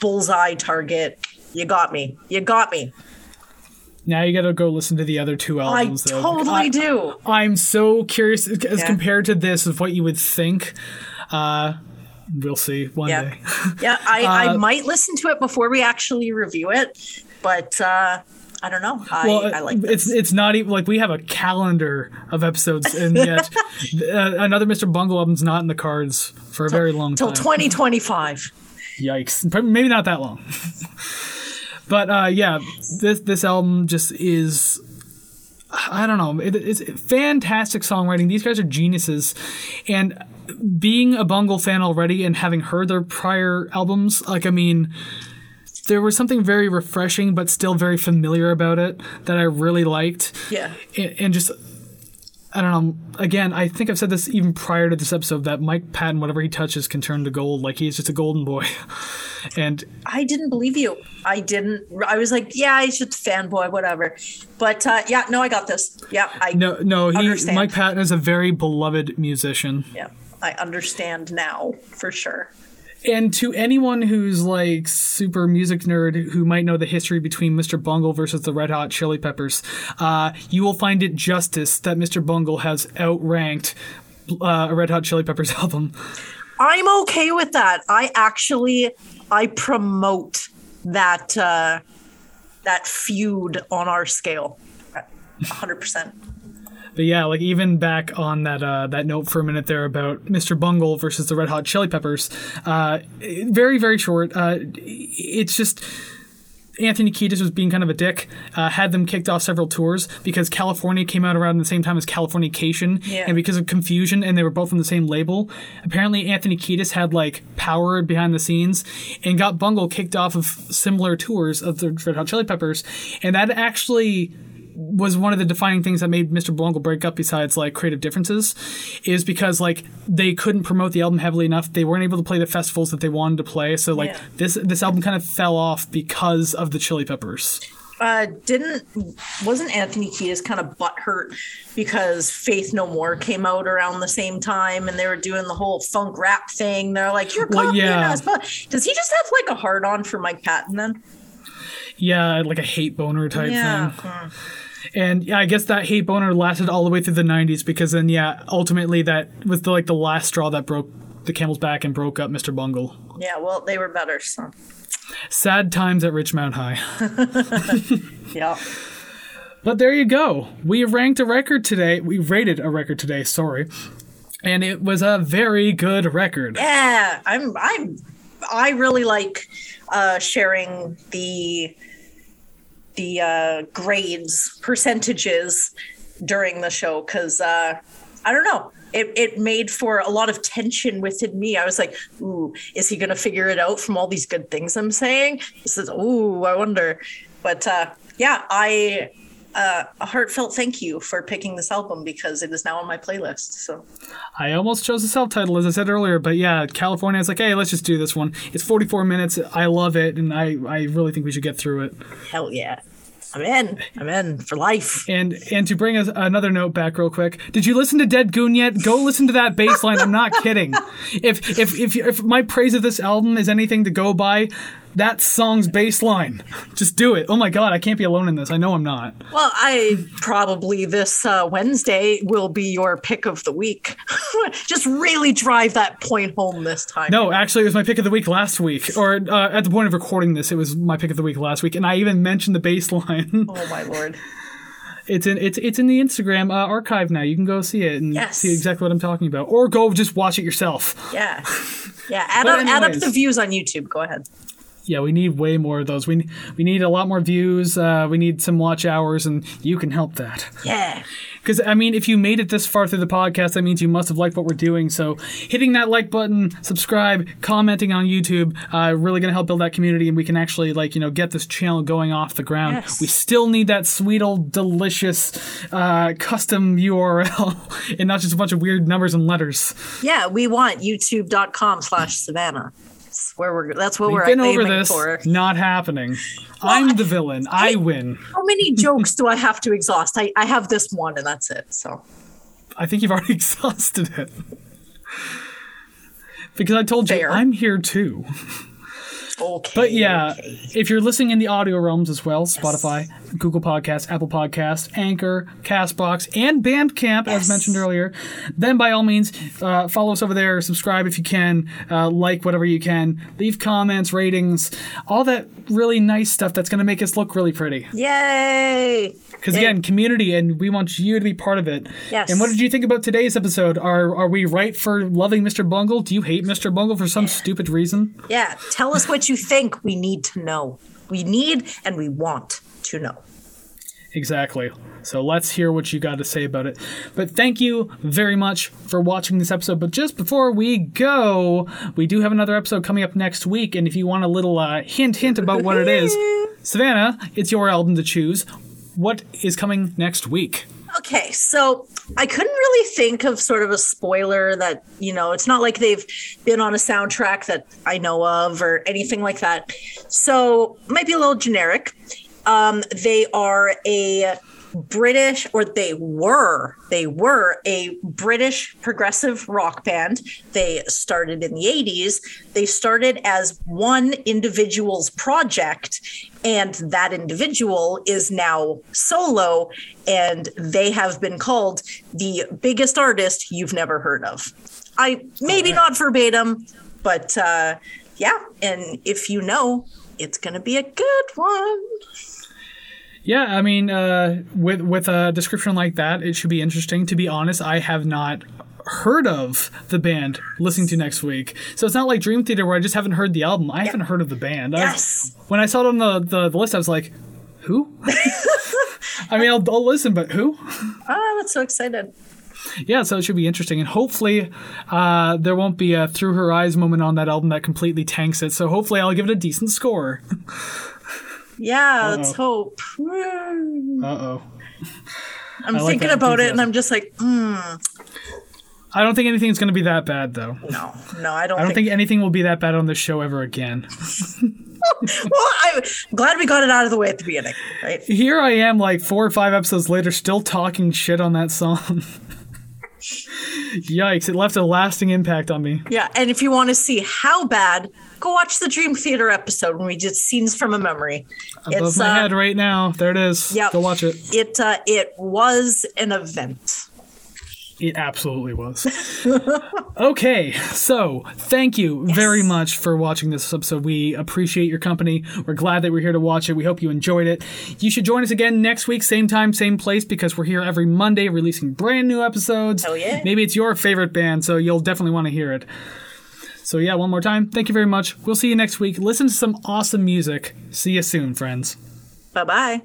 bullseye target. You got me. You got me. Now you gotta go listen to the other two I albums. though. totally I- do. I'm so curious as Yeah. compared to this of what you would think. Uh, we'll see one Yeah. day. Yeah, I, I Uh, might listen to it before we actually review it, but uh, I don't know. I, well, I like it's this. it's not even like we have a calendar of episodes, and yet uh, another Mr. Bungle album's not in the cards for a very long time. Till 2025. Yikes! Maybe not that long. but uh, yeah, this this album just is. I don't know. It, it's fantastic songwriting. These guys are geniuses, and being a Bungle fan already and having heard their prior albums, like I mean, there was something very refreshing but still very familiar about it that I really liked. Yeah. and, and just I don't know. Again, I think I've said this even prior to this episode that Mike Patton, whatever he touches, can turn to gold. Like he's just a golden boy, and I didn't believe you. I didn't. I was like, yeah, he's just a fanboy, whatever. But uh, yeah, no, I got this. Yeah, I no, no, he Understand. Mike Patton is a very beloved musician. yeah, I understand now for sure. And to anyone who's like super music nerd who might know the history between Mr. Bungle versus the Red Hot Chili Peppers, uh, you will find it justice that Mr. Bungle has outranked uh, a Red Hot Chili Peppers album. I'm okay with that. I actually I promote that uh, that feud on our scale. 100%. But yeah, like even back on that uh, that note for a minute there about Mr. Bungle versus the Red Hot Chili Peppers, uh, very very short. Uh, it's just Anthony Kiedis was being kind of a dick. Uh, had them kicked off several tours because California came out around the same time as Californication, Yeah. and because of confusion, and they were both on the same label. Apparently, Anthony Kiedis had like power behind the scenes and got Bungle kicked off of similar tours of the Red Hot Chili Peppers, and that actually was one of the defining things that made Mr. Bungle break up besides like creative differences is because like they couldn't promote the album heavily enough. They weren't able to play the festivals that they wanted to play. So like Yeah. this this album kind of fell off because of the Chili Peppers. Uh, didn't wasn't Anthony Kiedis kind of butthurt because Faith No More came out around the same time and they were doing the whole funk rap thing. They're like, "You're Well, copying yeah. us." But does he just have like a hard on for Mike Patton then? Yeah, like a hate boner type Yeah. thing. And yeah, I guess that hate boner lasted all the way through the '90s because then, yeah, ultimately that was the like the last straw that broke the camel's back and broke up Mr. Bungle. Yeah, well, they were better, so. Sad times at Ridgemont High. Yeah. But there you go. We ranked a record today. We rated a record today, sorry. And it was a very good record. Yeah, I'm I'm I really like uh sharing the the uh grades percentages during the show cuz uh I don't know. It, it made for a lot of tension within me. I was like, "Ooh, is he gonna figure it out from all these good things I'm saying?" This is, "Ooh, I wonder." But uh, yeah, I uh, a heartfelt thank you for picking this album because it is now on my playlist. So I almost chose the self title, as I said earlier, but yeah, California is like, hey, let's just do this one. It's 44 minutes. I love it, and I, I really think we should get through it. hell yeah, I'm in. I'm in for life. And and to bring another note back real quick, did you listen to Dead Goon yet? Go listen to that bass line. I'm not kidding. If if if if my praise of this album is anything to go by, that song's bass line. Just do it. Oh my god, I can't be alone in this. I know I'm not. Well, I probably this uh, Wednesday will be your pick of the week. Just really drive that point home this time. No, actually, it was my pick of the week last week, or uh, at the point of recording this, it was my pick of the week last week, and I even mentioned the bass line. Oh my lord. It's in it's it's in the Instagram uh, archive now. You can go see it and Yes. see exactly what I'm talking about, or go just watch it yourself. Yeah. Yeah. Add up, add up the views on YouTube. Go ahead. Yeah, we need way more of those. We we need a lot more views. Uh, we need some watch hours, and you can help that. Yeah. Because I mean, if you made it this far through the podcast, that means you must have liked what we're doing. So hitting that like button, subscribe, commenting on YouTube, uh, really gonna help build that community, and we can actually like you know get this channel going off the ground. Yes. We still need that sweet old delicious uh, custom URL, and not just a bunch of weird numbers and letters. Yeah. We want youtube.com slash Savannah. That's where we're, that's what We've we're been over this, for. not happening. I'm the villain. I win. How many jokes do I have to exhaust? I, I have this one and that's it. So I think you've already exhausted it. Because I told you I'm here too. Okay. But yeah, if you're listening in the audio realms as well, Spotify, Google Podcasts, Apple Podcasts, Anchor, Castbox, and Bandcamp, as mentioned earlier, then by all means, uh, follow us over there, subscribe if you can, uh, like whatever you can, leave comments, ratings, all that really nice stuff that's going to make us look really pretty. Yay. Because again, community, and we want you to be part of it. Yes. And what did you think about today's episode? Are are we right for loving Mr. Bungle? Do you hate Mr. Bungle for some stupid reason? Yeah. Tell us what you think. We need to know. We need and we want to know. Exactly. So let's hear what you got to say about it. But thank you very much for watching this episode. But just before we go, we do have another episode coming up next week. And if you want a little uh, hint, hint about what it is, Savannah, it's your album to choose. What is coming next week? Okay, so I couldn't really think of sort of a spoiler that, you know, it's not like they've been on a soundtrack that I know of or anything like that. So, might be a little generic. Um, they are a British, or they were, they were a British progressive rock band. They started in the 80s. They started as one individual's project, and that individual is now solo, and they have been called the biggest artist you've never heard of. I maybe not verbatim, but uh, yeah, and if you know, it's going to be a good one. Yeah, I mean, uh, with with a description like that, it should be interesting. To be honest, I have not heard of the band listening to next week, so it's not like Dream Theater where I just haven't heard the album. I haven't heard of the band. I- Yes. when I saw it on the, the, the list, I was like, who? I mean, I'll, I'll listen, but who? Oh, that's so excited. Yeah, so it should be interesting, and hopefully, uh, there won't be a through her eyes moment on that album that completely tanks it. So hopefully, I'll give it a decent score. Yeah, let's hope. Uh oh. I'm like thinking about it and. I'm just like, mm, I don't think anything's going to be that bad, though. no, no, I don't, I don't think. think anything will be that bad on this show ever again. well, I'm glad we got it out of the way at the beginning, right? Here I am, like four or five episodes later, still talking shit on that song. Yikes! It left a lasting impact on me. Yeah, and if you want to see how bad go watch the Dream Theater episode when we did scenes from a memory. Above it's my uh, head right now. There it is. yeah. Go watch it. It uh, it was an event. It absolutely was. okay, so thank you very much for watching this episode. We appreciate your company. We're glad that we're here to watch it. We hope you enjoyed it. You should join us again next week, same time, same place, because we're here every Monday releasing brand new episodes. Hell yeah. Maybe it's your favorite band, so you'll definitely want to hear it. So, yeah, one more time, thank you very much. We'll see you next week. Listen to some awesome music. See you soon, friends. Bye bye.